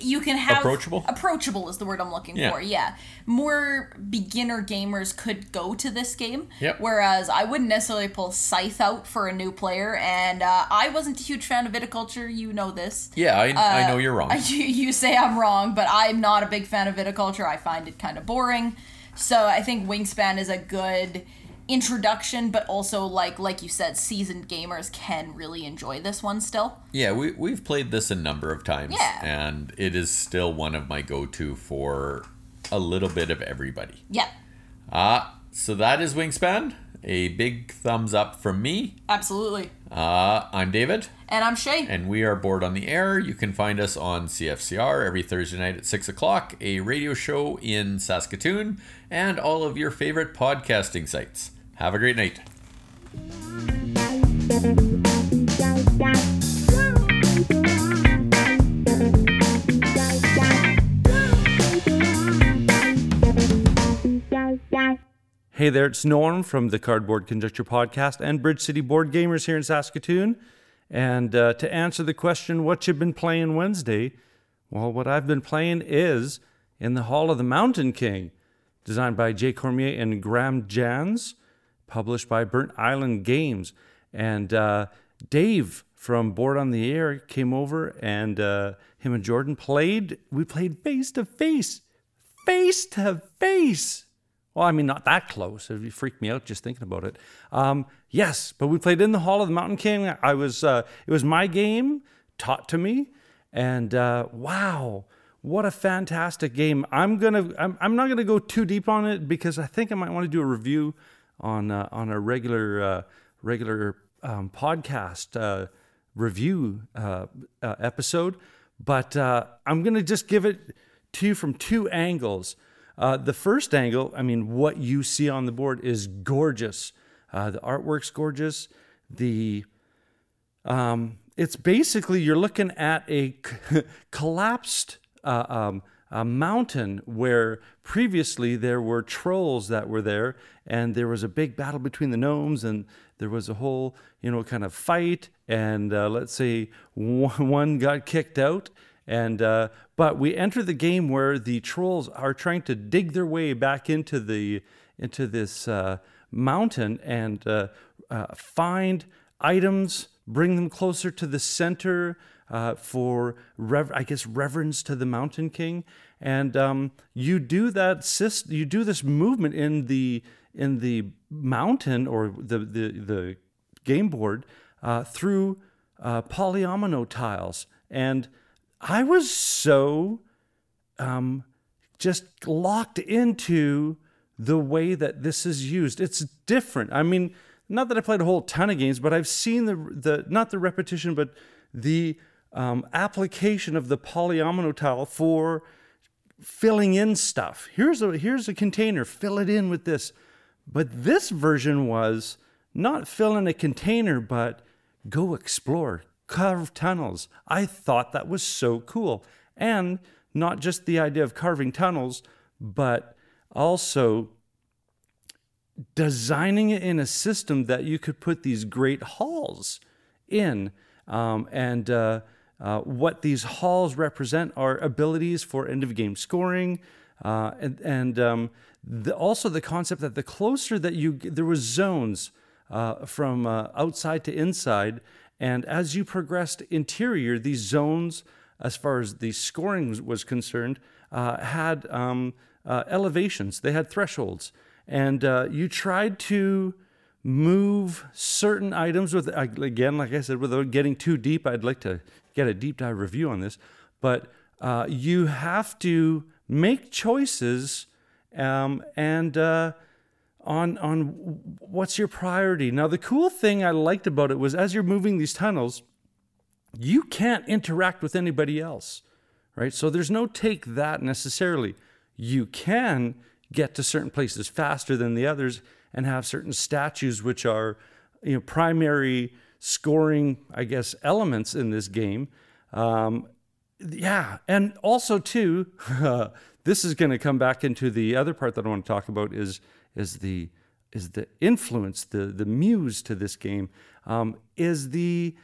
you can have Approachable? Approachable is the word I'm looking Yeah. for. Yeah, more beginner gamers could go to this game. Yep. Whereas I wouldn't necessarily pull Scythe out for a new player, and uh, I wasn't a huge fan of Viticulture. You know this. Yeah, I, I Uh, know you're wrong. You, you say I'm wrong, but I'm not a big fan of viticulture. I find it kind of boring. So I think Wingspan is a good introduction, but also like like you said, seasoned gamers can really enjoy this one still. Yeah, we we've played this a number of times, Yeah. and it is still one of my go-to for a little bit of everybody. Yeah, Uh, so that is Wingspan. A big thumbs up from me. absolutely. Uh, I'm David. And I'm Shay. And we are Bored on the Air. You can find us on CFCR every Thursday night at 6 o'clock, a radio show in Saskatoon, and all of your favorite podcasting sites. Have a great night. Thank you. Hey there, it's Norm from the Cardboard Conjecture Podcast and Bridge City Board Gamers here in Saskatoon. And uh, to answer the question, what you've been playing Wednesday? Well, what I've been playing is In the Hall of the Mountain King, designed by Jay Cormier and Graham Jans, published by Burnt Island Games. And uh, Dave from Board on the Air came over and uh, him and Jordan played. We played face to face. Face to face. Well, I mean, not that close. It freaked me out just thinking about it. Um, yes, but we played in the Hall of the Mountain King. I was, uh, it was my game taught to me, and uh, wow, what a fantastic game! I'm gonna, I'm, I'm not gonna go too deep on it because I think I might want to do a review on uh, on a regular uh, regular um, podcast uh, review uh, episode. But I'm gonna just give it to you from two angles. Uh, the first angle, I mean, what you see on the board is gorgeous. Uh, the artwork's gorgeous. The um, it's basically you're looking at a collapsed uh, um, a mountain where previously there were trolls that were there, and there was a big battle between the gnomes, and there was a whole you know kind of fight, and uh, let's say one got kicked out, and uh, but we enter the game where the trolls are trying to dig their way back into the into this uh, mountain and uh, uh, find items, bring them closer to the center uh, for I guess reverence to the Mountain King, and um, you do that. Syst- you do this movement in the in the mountain or the the the game board uh, through polyomino tiles and I was so um, just locked into the way that this is used. It's different. I mean, not that I played a whole ton of games, but I've seen the the not the repetition, but the um, application of the polyomino tile for filling in stuff. Here's a here's a container. Fill it in with this. But this version was not fill in a container, but go explore, carve tunnels. I thought that was so cool. And not just the idea of carving tunnels, but also designing it in a system that you could put these great halls in. Um, and uh, uh, what these halls represent are abilities for end of game scoring. Uh, and and um, the, also the concept that the closer that you, there was zones uh, from uh, outside to inside, and as you progressed interior, these zones, as far as the scoring was concerned, uh, had um, uh, elevations, they had thresholds. And uh, you tried to move certain items with, again, like I said, without getting too deep, I'd like to get a deep dive review on this. But uh, you have to make choices um, and uh, on on what's your priority. Now, the cool thing I liked about it was as you're moving these tunnels, you can't interact with anybody else, right? So there's no take that necessarily. You can get to certain places faster than the others and have certain statues which are you know primary scoring i guess elements in this game um, yeah and also too this is going to come back into the other part that i want to talk about is is the is the influence, the the muse to this game, um, is the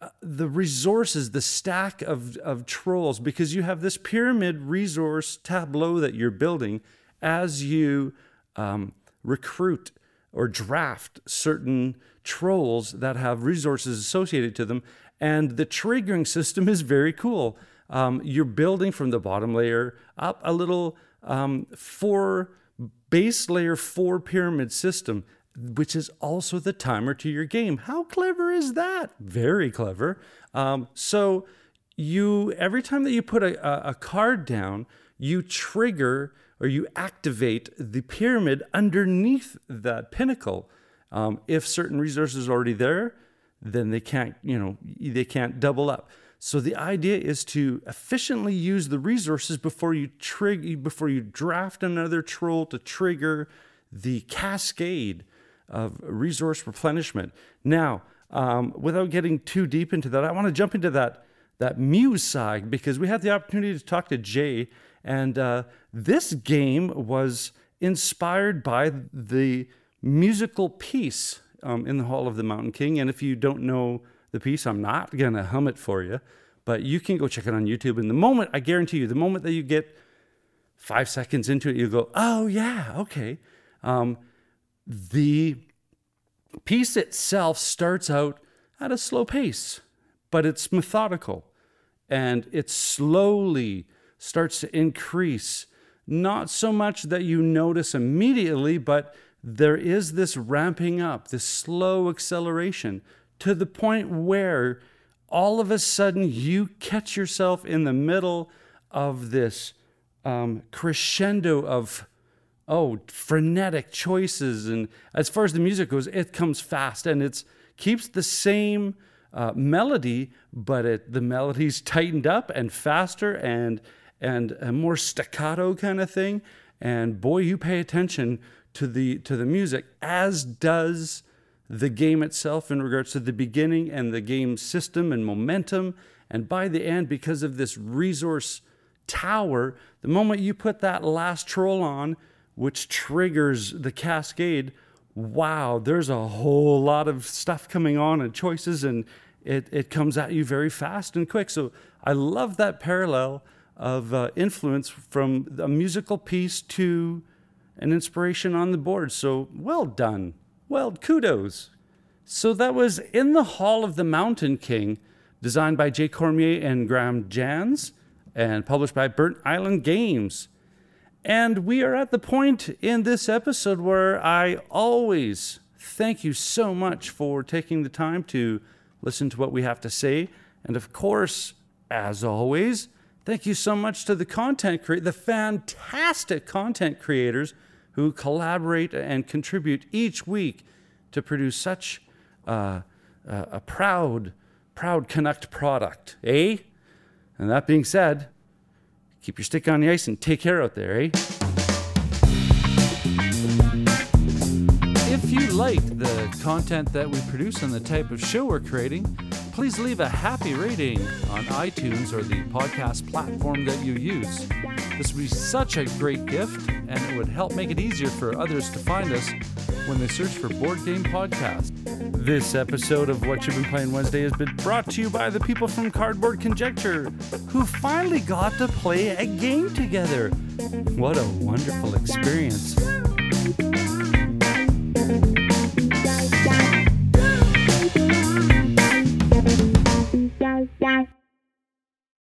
uh, the resources, the stack of of trolls, because you have this pyramid resource tableau that you're building as you um, recruit or draft certain trolls that have resources associated to them, and the triggering system is very cool. Um, you're building from the bottom layer up a little um, four base layer 4 pyramid system, which is also the timer to your game. How clever is that? Very clever. Um, so you every time that you put a, a card down, you trigger or you activate the pyramid underneath that pinnacle. Um, if certain resources are already there, then they can't, you know, they can't double up. So the idea is to efficiently use the resources before you trigger before you draft another troll to trigger the cascade of resource replenishment. Now, um, without getting too deep into that, I want to jump into that that Muse side because we had the opportunity to talk to Jay, and uh, this game was inspired by the musical piece um, in the Hall of the Mountain King. And if you don't know the piece, I'm not going to hum it for you, but you can go check it on YouTube. And the moment, I guarantee you, the moment that you get five seconds into it, you go, oh, yeah, okay. Um, the piece itself starts out at a slow pace, but it's methodical and it slowly starts to increase. Not so much that you notice immediately, but there is this ramping up, this slow acceleration to the point where all of a sudden you catch yourself in the middle of this um, crescendo of oh frenetic choices. And as far as the music goes it comes fast and it's keeps the same uh, melody but it the melody's tightened up and faster and and a more staccato kind of thing. And boy you pay attention to the to the music as does the game itself in regards to the beginning and the game system and momentum and by the end because of this resource tower the moment you put that last troll on which triggers the cascade, wow, there's a whole lot of stuff coming on and choices, and it, it comes at you very fast and quick. So I love that parallel of uh, influence from a musical piece to an inspiration on the board. So well done. Well, kudos. So that was In the Hall of the Mountain King, designed by Jay Cormier and Graham Jans, and published by Burnt Island Games. And we are at the point in this episode where I always thank you so much for taking the time to listen to what we have to say. And of course, as always, thank you so much to the content creators, the fantastic content creators who collaborate and contribute each week to produce such uh, uh, a proud, proud Canuck product, eh? And that being said, keep your stick on the ice and take care out there, eh? If you like the content that we produce and the type of show we're creating, please leave a happy rating on iTunes or the podcast platform that you use. This would be such a great gift, and it would help make it easier for others to find us when they search for Board Game Podcast. This episode of What You've Been Playing Wednesday has been brought to you by the people from Cardboard Conjecture, who finally got to play a game together. What a wonderful experience! 三